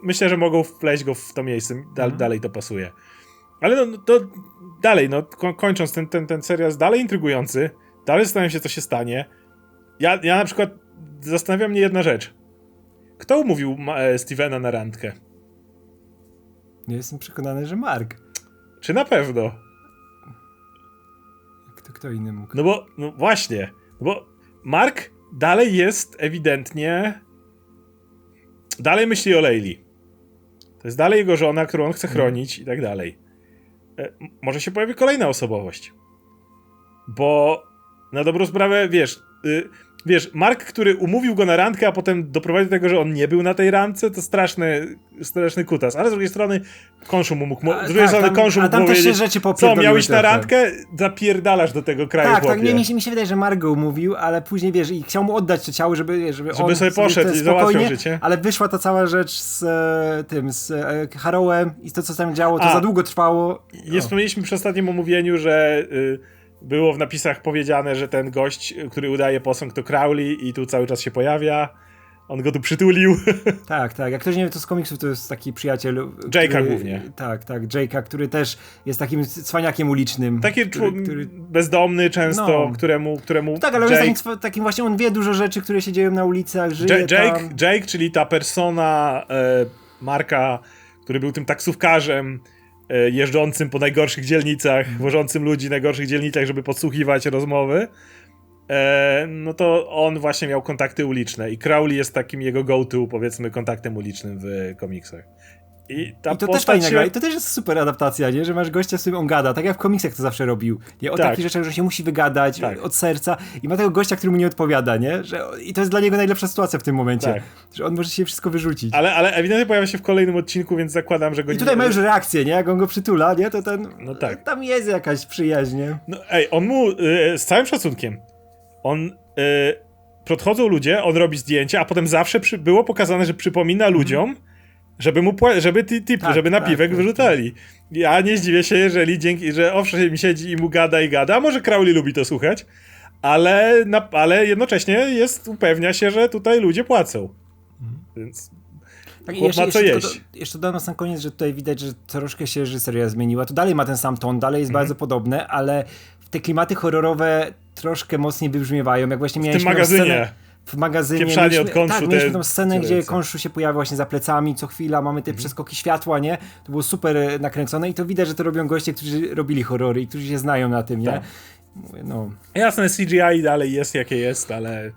Myślę, że mogą wpleść go w to miejsce, dal, Mhm. dalej to pasuje. Ale no, to dalej, no ko kończąc, ten, ten, ten serial jest dalej intrygujący, dalej zastanawiam się, co się stanie. Ja, ja na przykład zastanawia mnie jedna rzecz. Kto umówił e, Stevena na randkę? Ja jestem przekonany, że Mark. Czy na pewno? Kto, kto inny mógł? No bo, no właśnie, no bo Mark dalej jest ewidentnie. Dalej myśli o Leili. To jest dalej jego żona, którą on chce chronić i tak dalej. E, może się pojawi kolejna osobowość. Bo na dobrą sprawę, wiesz, y, wiesz, Mark, który umówił go na randkę, a potem doprowadził do tego, że on nie był na tej randce, to straszny, straszny kutas. Ale z drugiej strony, Konszu mu mógł, A, z drugiej tak, strony tam- Konszu a mógł tam też się rzeczy co, miałeś na randkę? Zapierdalasz do tego kraju, Tak, tak, chłopie. nie, mi się, mi się wydaje, że Mark go umówił, ale później wiesz, i chciał mu oddać to ciało, żeby, żeby, Żeby on sobie poszedł te i spokojnie, życie. Ale wyszła ta cała rzecz z e, tym, z e, Harrowem i to, co tam działo, to A. za długo trwało. Nie O. wspomnieliśmy przy ostatnim omówieniu, że y, było w napisach powiedziane, że ten gość, który udaje posąg, to Crowley i tu cały czas się pojawia. On go tu przytulił. Tak, tak. Jak ktoś nie wie, to z komiksów to jest taki przyjaciel. Jake'a który- głównie. Tak, tak. Jake'a, który też jest takim cwaniakiem ulicznym. Taki który, człowiek który... bezdomny często, No. któremu, któremu Tak, ale on Jake, jest takim, takim właśnie, on wie dużo rzeczy, które się dzieją na ulicach, żyje Ja- Jake, tam. Jake, czyli ta persona e, Marka, który był tym taksówkarzem jeżdżącym po najgorszych dzielnicach, Mhm. wożącym ludzi w najgorszych dzielnicach, żeby podsłuchiwać rozmowy. E, no to on właśnie miał kontakty uliczne i Crowley jest takim jego go-to, powiedzmy, kontaktem ulicznym w komiksach. I, I to też fajnie się- gra. I to też jest super adaptacja, nie? Że masz gościa, z którym on gada, tak jak w komiksach to zawsze robił. Nie? O Tak. takich rzeczach, że się musi wygadać Tak. od serca i ma tego gościa, który mu nie odpowiada, nie? Że, I to jest dla niego najlepsza sytuacja w tym momencie. Tak. Że on może się wszystko wyrzucić. Ale, ale ewidentnie pojawia się w kolejnym odcinku, więc zakładam, że go I tutaj nie... ma już reakcję, nie? Jak on go przytula, nie? To ten... No tak. Tam jest jakaś przyjaźń, nie? No, ej, on mu, y, z całym szacunkiem, on, y, podchodzą ludzie, on robi zdjęcia, a potem zawsze przy, było pokazane, że przypomina ludziom, żeby mu, żeby ti- tip, Mhm. Tak, żeby tak, napiwek tak, wyrzucali. Ja nie zdziwię się, jeżeli dzięki, że owszem siedzi i mu gada i gada, a może Crowley lubi to słuchać, ale, na, ale jednocześnie jest, upewnia się, że tutaj ludzie płacą. Mhm. Więc Tak, Tak, Chłop jeszcze, ma co jeszcze, jeść. tylko jeszcze dodam na sam koniec, że tutaj widać, że troszkę się reżyseria zmieniła. To dalej ma ten sam ton, dalej Mhm. jest bardzo podobne, ale te klimaty horrorowe troszkę mocniej wybrzmiewają. Jak właśnie mieliśmy tą magazynie. Scenę, w magazynie. Pieprzanie mieliśmy, od konszu Tak, mieliśmy tą scenę, gdzie konszu się pojawia właśnie za plecami, co chwila mamy te przeskoki światła, nie? To było super e, nakręcone i to widać, że to robią goście, którzy robili horrory i którzy się znają na tym, nie? Tak. Mówię, No, Jasne, CGI dalej jest jakie jest, ale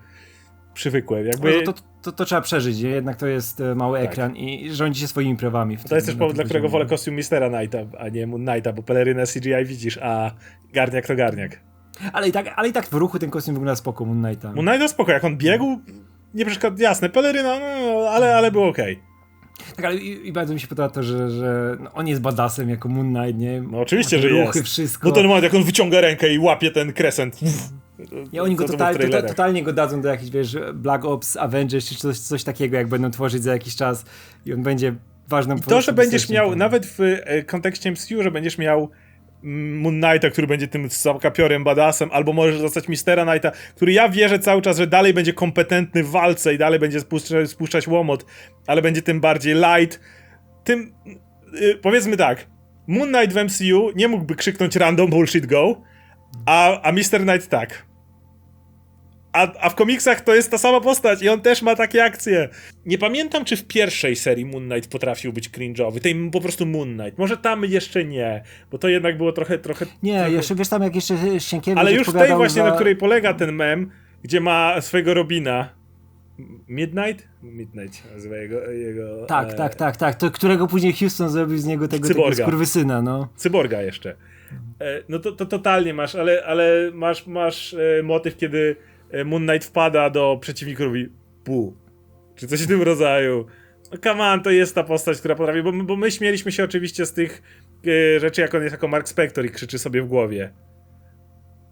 przywykłem. Jakby... no to, to, to, trzeba przeżyć, nie? Jednak to jest e, mały ekran i rządzi się swoimi prawami. Tak. To jest też powód, dla którego wolę kostium Mistera Knighta, a nie Moon Knighta, bo pelerynę CGI widzisz, a garniak to garniak. Ale i, tak, ale i tak w ruchu ten kostium wygląda spoko Moon Knighta. Moon Knight to spoko, jak on biegł, nie przeszkadza, jasne, peleryna, no, ale, ale było okej. Tak, ale i, i bardzo mi się podoba to, że, że no, on jest badassem jako Moon Knight, nie? No oczywiście, że ruchy, jest. wszystko. No ten moment, jak on wyciąga rękę i łapie ten kresent. I oni go total, to, totalnie go dadzą do jakichś, wiesz, Black Ops, Avengers czy coś, coś takiego, jak będą tworzyć za jakiś czas i on będzie ważną To, że będziesz miał, nawet w e, kontekście MCU, że będziesz miał Moon Knighta, który będzie tym kapiorem badassem, albo możesz zostać Mistera Knighta, który ja wierzę cały czas, że dalej będzie kompetentny w walce i dalej będzie spuszczać, spuszczać łomot, ale będzie tym bardziej light. Tym, y, powiedzmy tak, Moon Knight w MCU nie mógłby krzyknąć random bullshit go, a, a Mister Knight tak. A, a w komiksach to jest ta sama postać i on też ma takie akcje. Nie pamiętam, czy w pierwszej serii Moon Knight potrafił być cringe'owy. Tej po prostu Moon Knight. Może tam jeszcze nie, bo to jednak było trochę, trochę... Nie, trochę... jeszcze, wiesz tam, jak jeszcze Sienkiewicz Ale już w tej właśnie, za... na której polega ten mem, gdzie ma swojego Robina. Midnight? Midnight nazywa jego... jego Tak, e, tak, tak, tak, to którego później Houston zrobił z niego tego, tego Cyborga. skurwysyna, no. Cyborga jeszcze. E, no to, to totalnie masz, ale, ale masz, masz e, motyw, kiedy Moon Knight wpada do przeciwników i mówi pu. Czy coś w tym rodzaju. No come on, to jest ta postać, która potrafi, bo, bo my śmieliśmy się oczywiście z tych e, rzeczy, jak on jest jako Mark Spector i krzyczy sobie w głowie.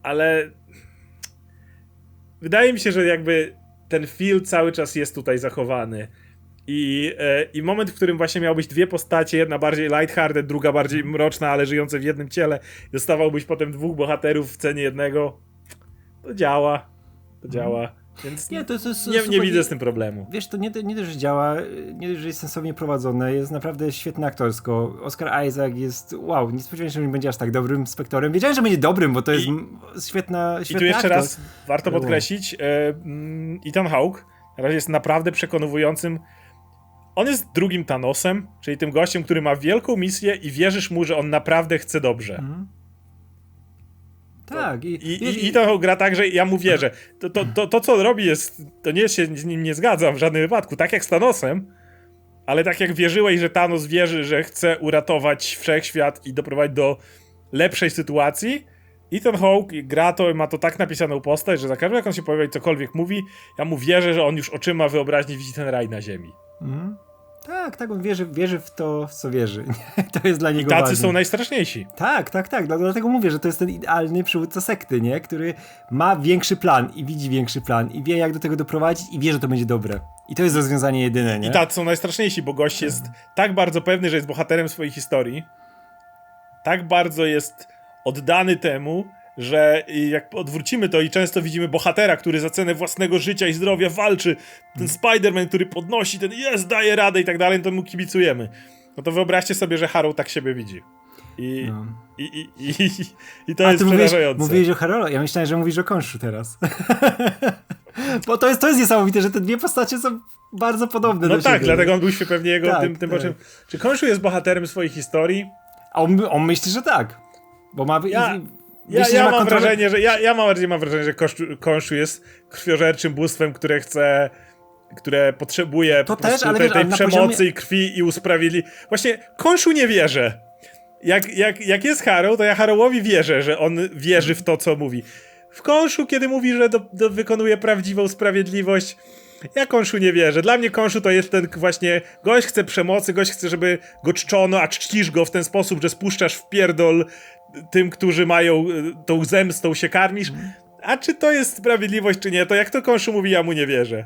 Ale wydaje mi się, że jakby ten feel cały czas jest tutaj zachowany. I, e, I moment, w którym właśnie miał być dwie postacie, jedna bardziej lighthearted, druga bardziej mroczna, ale żyjące w jednym ciele, dostawałbyś potem dwóch bohaterów w cenie jednego, to działa. To działa. Więc Nie, to, to jest nie, nie super. widzę z tym problemu. Wiesz, to nie, nie dość, że działa, nie dość, że jest sensownie prowadzone, jest naprawdę świetne aktorsko. Oscar Isaac jest, wow, nie spodziewałem się, że będzie aż tak dobrym spektorem. Wiedziałem, że będzie dobrym, bo to jest I- m- świetna, I tu jeszcze aktor. raz warto podkreślić, e, mm, Ethan Hawke na razie jest naprawdę przekonującym. On jest drugim Thanosem, czyli tym gościem, który ma wielką misję i wierzysz mu, że on naprawdę chce dobrze. Mhm. Tak, i, I, i, I to gra tak, że ja mu wierzę. To, to, to, to co on robi jest, to nie się z nim nie zgadzam w żadnym wypadku, tak jak z Thanosem, ale tak jak wierzyłeś, że Thanos wierzy, że chce uratować wszechświat i doprowadzić do lepszej sytuacji, i ten Hawke gra to, ma to tak napisaną postać, że za każdym jak on się pojawia i cokolwiek mówi, ja mu wierzę, że on już oczyma wyobraźni widzi ten raj na ziemi. Mhm. Tak, tak, on wierzy, wierzy w to, w co wierzy. to jest dla niego Tacy ważne. są najstraszniejsi. Tak, tak, tak. Dla- Dlatego mówię, że to jest ten idealny przywódca sekty, nie? Który ma większy plan i widzi większy plan i wie, jak do tego doprowadzić i wie, że to będzie dobre. I to jest rozwiązanie jedyne, nie? I tacy są najstraszniejsi, bo gość jest tak bardzo pewny, że jest bohaterem swojej historii, tak bardzo jest oddany temu, że jak odwrócimy to i często widzimy bohatera, który za cenę własnego życia i zdrowia walczy, ten Spider-Man, który podnosi, ten jest, daje radę i tak dalej, to mu kibicujemy. No to wyobraźcie sobie, że Harrow tak siebie widzi. I, No. i, i, i, i to A jest mówiłeś, przerażające. mówiłeś o Harolo, ja myślałem, że mówisz o Konszu teraz. Bo to jest, to jest niesamowite, że te dwie postacie są bardzo podobne No do tak, siebie. dlatego on był się pewnie jego Tak, tym, tym tak. poczuciem. Czy Konshu jest bohaterem swojej historii? A on, on myśli, że tak. Bo ma... Ja- i- Ja, mam kontrolę- wrażenie, że ja, ja mam bardziej mam wrażenie, że Konszu, Konszu jest krwiożerczym bóstwem, które chce które potrzebuje To po też, ale tej, wiesz, tej przemocy poziomie- i krwi i usprawiedli. Właśnie Konszu nie wierzę. Jak, jak, jak jest Harrow, to ja Harrowowi wierzę, że on wierzy w to, co mówi. W Konszu, kiedy mówi, że do, do, wykonuje prawdziwą sprawiedliwość, ja Konszu nie wierzę. Dla mnie Konszu to jest ten właśnie gość chce przemocy, gość chce, żeby go czczono, a czcisz go w ten sposób, że spuszczasz w pierdol tym, którzy mają y, tą zemstą się karmisz. A czy to jest sprawiedliwość, czy nie, to jak to Konszu mówi, ja mu nie wierzę.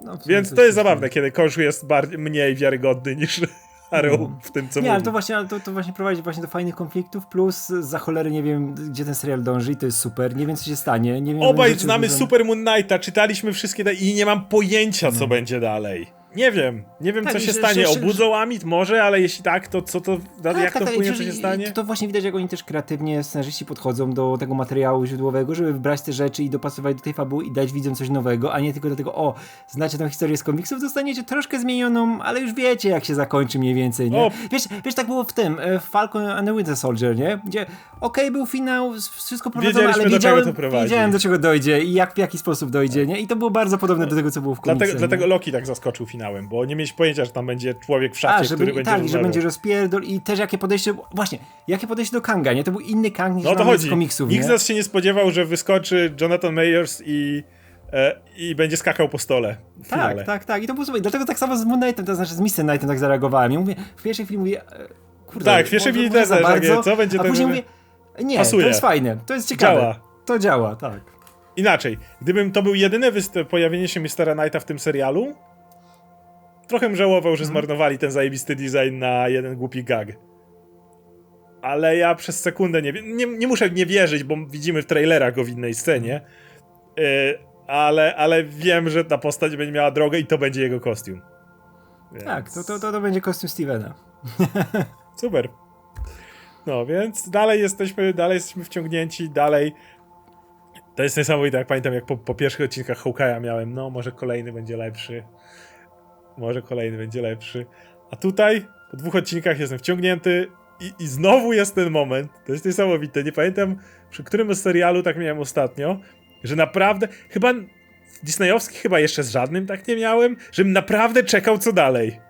No, Więc to jest zabawne, kiedy Konszu jest bardziej, mniej wiarygodny niż Harrow w tym, co Nie, ale mówi. to właśnie, ale to, to właśnie prowadzi właśnie do fajnych konfliktów, plus za cholery nie wiem, gdzie ten serial dąży i to jest super, nie wiem, co się stanie, nie wiem... Obaj znamy Super Moon Knighta, czytaliśmy wszystkie te i nie mam pojęcia, co będzie dalej. Nie wiem, nie wiem Tak, co się że- stanie. że- że- Obudzą Amit może, ale jeśli tak, to co to, jak to wpłynie, co się stanie? To, to właśnie widać, jak oni też kreatywnie scenarzyści podchodzą do tego materiału źródłowego, żeby wybrać te rzeczy i dopasować do tej fabuły i dać widzom coś nowego, a nie tylko do tego, o, znacie tą historię z komiksów, dostaniecie troszkę zmienioną, ale już wiecie, jak się zakończy mniej więcej, nie? O. Wiesz, wiesz, tak było w tym, e, w Falcon and the Winter Soldier, nie? Gdzie, okej, był finał, wszystko Wiedzieliśmy, ale do wiedziałem, prowadzi. wiedziałem, do czego dojdzie i jak, w jaki sposób dojdzie, nie? I to było bardzo podobne do tego, co było w komiksach. Dlatego, dlatego Loki tak zaskoczył finałem, bo nie mieliśmy pojęcia, że tam będzie człowiek w szafie, A, który będzie tak, że będzie rozpierdol i też jakie podejście, właśnie, jakie podejście do Kanga, nie? To był inny Kang niż No to chodzi. z komiksów, Nikt z nas się nie spodziewał, że wyskoczy Jonathan Mayers i, e, i będzie skakał po stole. Tak, tak, tak. I to było super. Dlatego tak samo z Moon Knightem, to znaczy z Mr. Knightem tak zareagowałem. Ja mówię, w pierwszej chwili mówię, e, kurde, Tak, w pierwszej chwili też bardzo, co będzie a ten- później mówię, nie, Pasuje. to jest fajne, to jest ciekawe. Działa. To działa, tak. Inaczej, gdybym to był występ, pojawienie się Mistera Knighta w tym serialu, trochę żałował, że zmarnowali ten zajebisty design na jeden głupi gag. Ale ja przez sekundę nie, nie, nie muszę nie wierzyć, bo widzimy w trailerach go w innej scenie, yy, ale, ale wiem, że ta postać będzie miała drogę i to będzie jego kostium. Więc... Tak, to, to, to, to będzie kostium Stevena. Super. No, więc dalej jesteśmy, dalej jesteśmy wciągnięci, dalej. To jest niesamowite, jak pamiętam, jak po, po pierwszych odcinkach Hawkeye'a miałem, no, może kolejny będzie lepszy. Może kolejny będzie lepszy. A tutaj, po dwóch odcinkach jestem wciągnięty i, i znowu jest ten moment. To jest niesamowite. Nie pamiętam, przy którym serialu tak miałem ostatnio, że naprawdę, chyba Disneyowski chyba jeszcze z żadnym tak nie miałem, żebym naprawdę czekał, co dalej.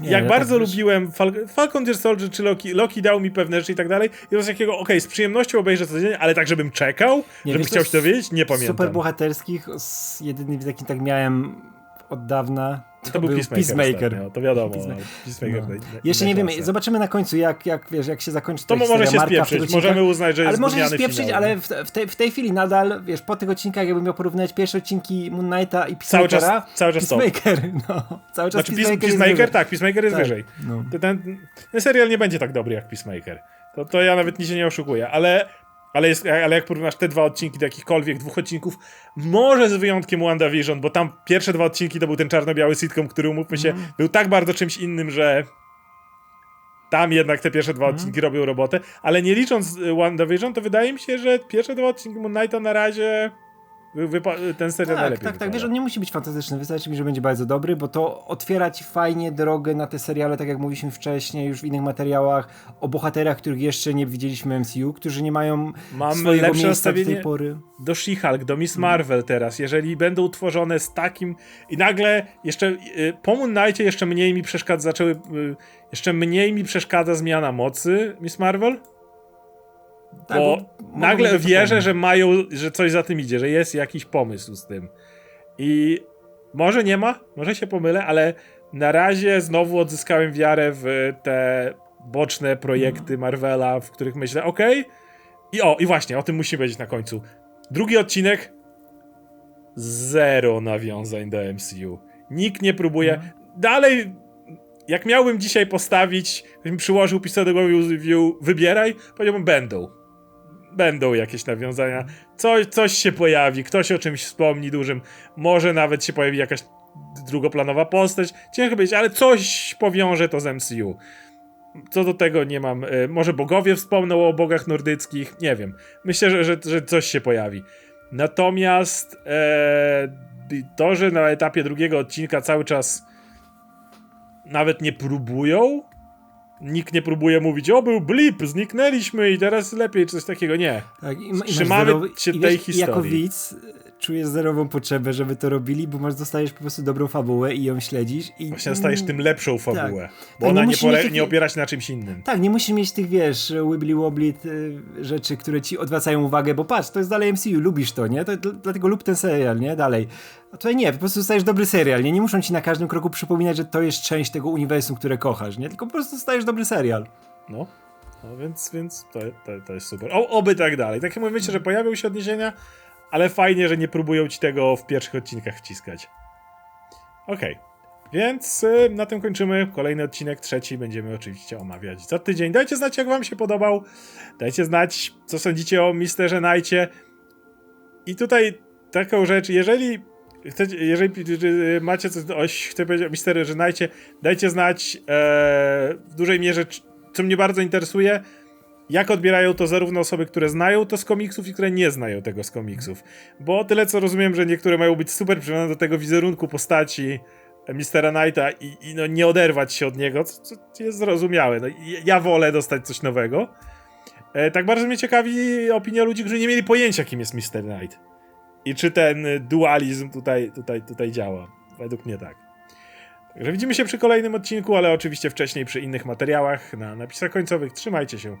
Nie, Jak ja bardzo tak lubiłem Fal- Falcon Deer Soldier czy Loki, Loki dał mi pewne rzeczy i tak dalej. I to takiego, okej, z przyjemnością obejrzę codziennie, ale tak, żebym czekał, Nie, żebym wiesz, chciał się dowiedzieć, nie pamiętam. Super bohaterskich, z jedynym takim tak miałem od dawna, to, to był Peacemaker. Peacemaker. ostatnio, to wiadomo. Peacemaker. Peacemaker. No. naj- Jeszcze nie wiemy, zobaczymy na końcu, jak, jak, wiesz, jak się zakończy To może się spieprzyć. Możemy uznać, że jest Ale może się spieprzyć, finał. ale w, w, tej, w tej chwili nadal, wiesz, po tych odcinkach, jakbym miał porównać pierwsze odcinki Moon Knighta i Cały czas- Peacemakera, cały czas to. Peacemaker, no, cały czas Znaczy, Peace- Peacemaker, jest Peacemaker, tak, Peacemaker jest Tak, wyżej. no. Ten, ten serial nie będzie tak dobry jak Peacemaker. To, to ja nawet nic się nie oszukuję, ale, ale, jest, ale jak porównasz te dwa odcinki do jakichkolwiek dwóch odcinków, może z wyjątkiem WandaVision, bo tam pierwsze dwa odcinki to był ten czarno-biały sitcom, który umówmy się, Mhm. był tak bardzo czymś innym, że tam jednak te pierwsze Mhm. dwa odcinki robią robotę, ale nie licząc y, WandaVision, to wydaje mi się, że pierwsze dwa odcinki Moon Knighta na razie wypa- ten serial Tak, najlepiej tak, tak. Wiesz, on nie musi być fantastyczny, wystarczy mi, że będzie bardzo dobry, bo to otwiera ci fajnie drogę na te seriale, tak jak mówiliśmy wcześniej, już w innych materiałach, o bohaterach, których jeszcze nie widzieliśmy w MCU, którzy nie mają Mam swojego lepsze miejsca do tej pory. do She-Hulk, do Mhm. Miss Marvel teraz, jeżeli będą tworzone z takim i nagle jeszcze y, po Moon Knightie jeszcze mniej mi przeszkadza, zaczęły y, jeszcze mniej mi przeszkadza zmiana mocy Miss Marvel, Tak, bo mogą nagle wierzę, że mają, że coś za tym idzie, że jest jakiś pomysł z tym. I może nie ma, może się pomylę, ale na razie znowu odzyskałem wiarę w te boczne projekty Marvela, w których myślę, okej. I o, i właśnie, o tym musi być na końcu. Drugi odcinek. Zero nawiązań do MCU. Nikt nie próbuje. Dalej, jak miałbym dzisiaj postawić, gdybym przyłożył pistolet do głowy i mówił, wybieraj, powiedziałbym, będą. Będą jakieś nawiązania. Coś, coś się pojawi, ktoś o czymś wspomni dużym. Może nawet się pojawi jakaś drugoplanowa postać. Ciężko powiedzieć, ale coś powiąże to z MCU. Co do tego nie mam. e, Może bogowie wspomną o bogach nordyckich, nie wiem. Myślę, że, że, że coś się pojawi. Natomiast e, to, że na etapie drugiego odcinka cały czas nawet nie próbują, nikt nie próbuje mówić, o był blip, zniknęliśmy i teraz lepiej, czy coś takiego. Nie. Tak, i, Trzymamy zerowy- się tej wiesz, i Jako historii. widz czujesz zerową potrzebę, żeby to robili, bo masz dostajesz po prostu dobrą fabułę i ją śledzisz. I, Właśnie dostajesz tym lepszą fabułę. Bo Tak, nie ona nie, mieć takich- nie opiera się na czymś innym. Tak, nie musisz mieć tych, wiesz, wibbly wobbly y, rzeczy, które ci odwracają uwagę, bo patrz, to jest dalej MCU, lubisz to, nie? To, dl- dlatego lub ten serial, nie? Dalej. A tutaj nie, po prostu dostajesz dobry serial, nie? Nie muszą ci na każdym kroku przypominać, że to jest część tego uniwersum, które kochasz, nie? Tylko po prostu dostajesz dobry serial. No. No więc, więc to, to, to jest super. O, oby tak dalej. Tak jak mówię, myślę, że pojawią się odniesienia, ale fajnie, że nie próbują ci tego w pierwszych odcinkach wciskać. Okej. Więc y, na tym kończymy. Kolejny odcinek, trzeci, będziemy oczywiście omawiać za tydzień. Dajcie znać, jak wam się podobał. Dajcie znać, co sądzicie o Misterze Knightie. I tutaj taką rzecz, jeżeli chcecie, jeżeli jeżeli macie coś, oś, chcę powiedzieć o Mistery Żynajcie, dajcie znać e, w dużej mierze, co mnie bardzo interesuje, jak odbierają to zarówno osoby, które znają to z komiksów i które nie znają tego z komiksów. Bo tyle co rozumiem, że niektóre mają być super przywiązane do tego wizerunku postaci Mistera Knighta i, i no, nie oderwać się od niego, co, co jest zrozumiałe. No, ja- wolę dostać coś nowego. E, tak bardzo mnie ciekawi opinia ludzi, którzy nie mieli pojęcia, kim jest Mister Knight. I czy ten dualizm tutaj, tutaj, tutaj działa. Według mnie tak. Także widzimy się przy kolejnym odcinku, ale oczywiście wcześniej przy innych materiałach na napisach końcowych. Trzymajcie się.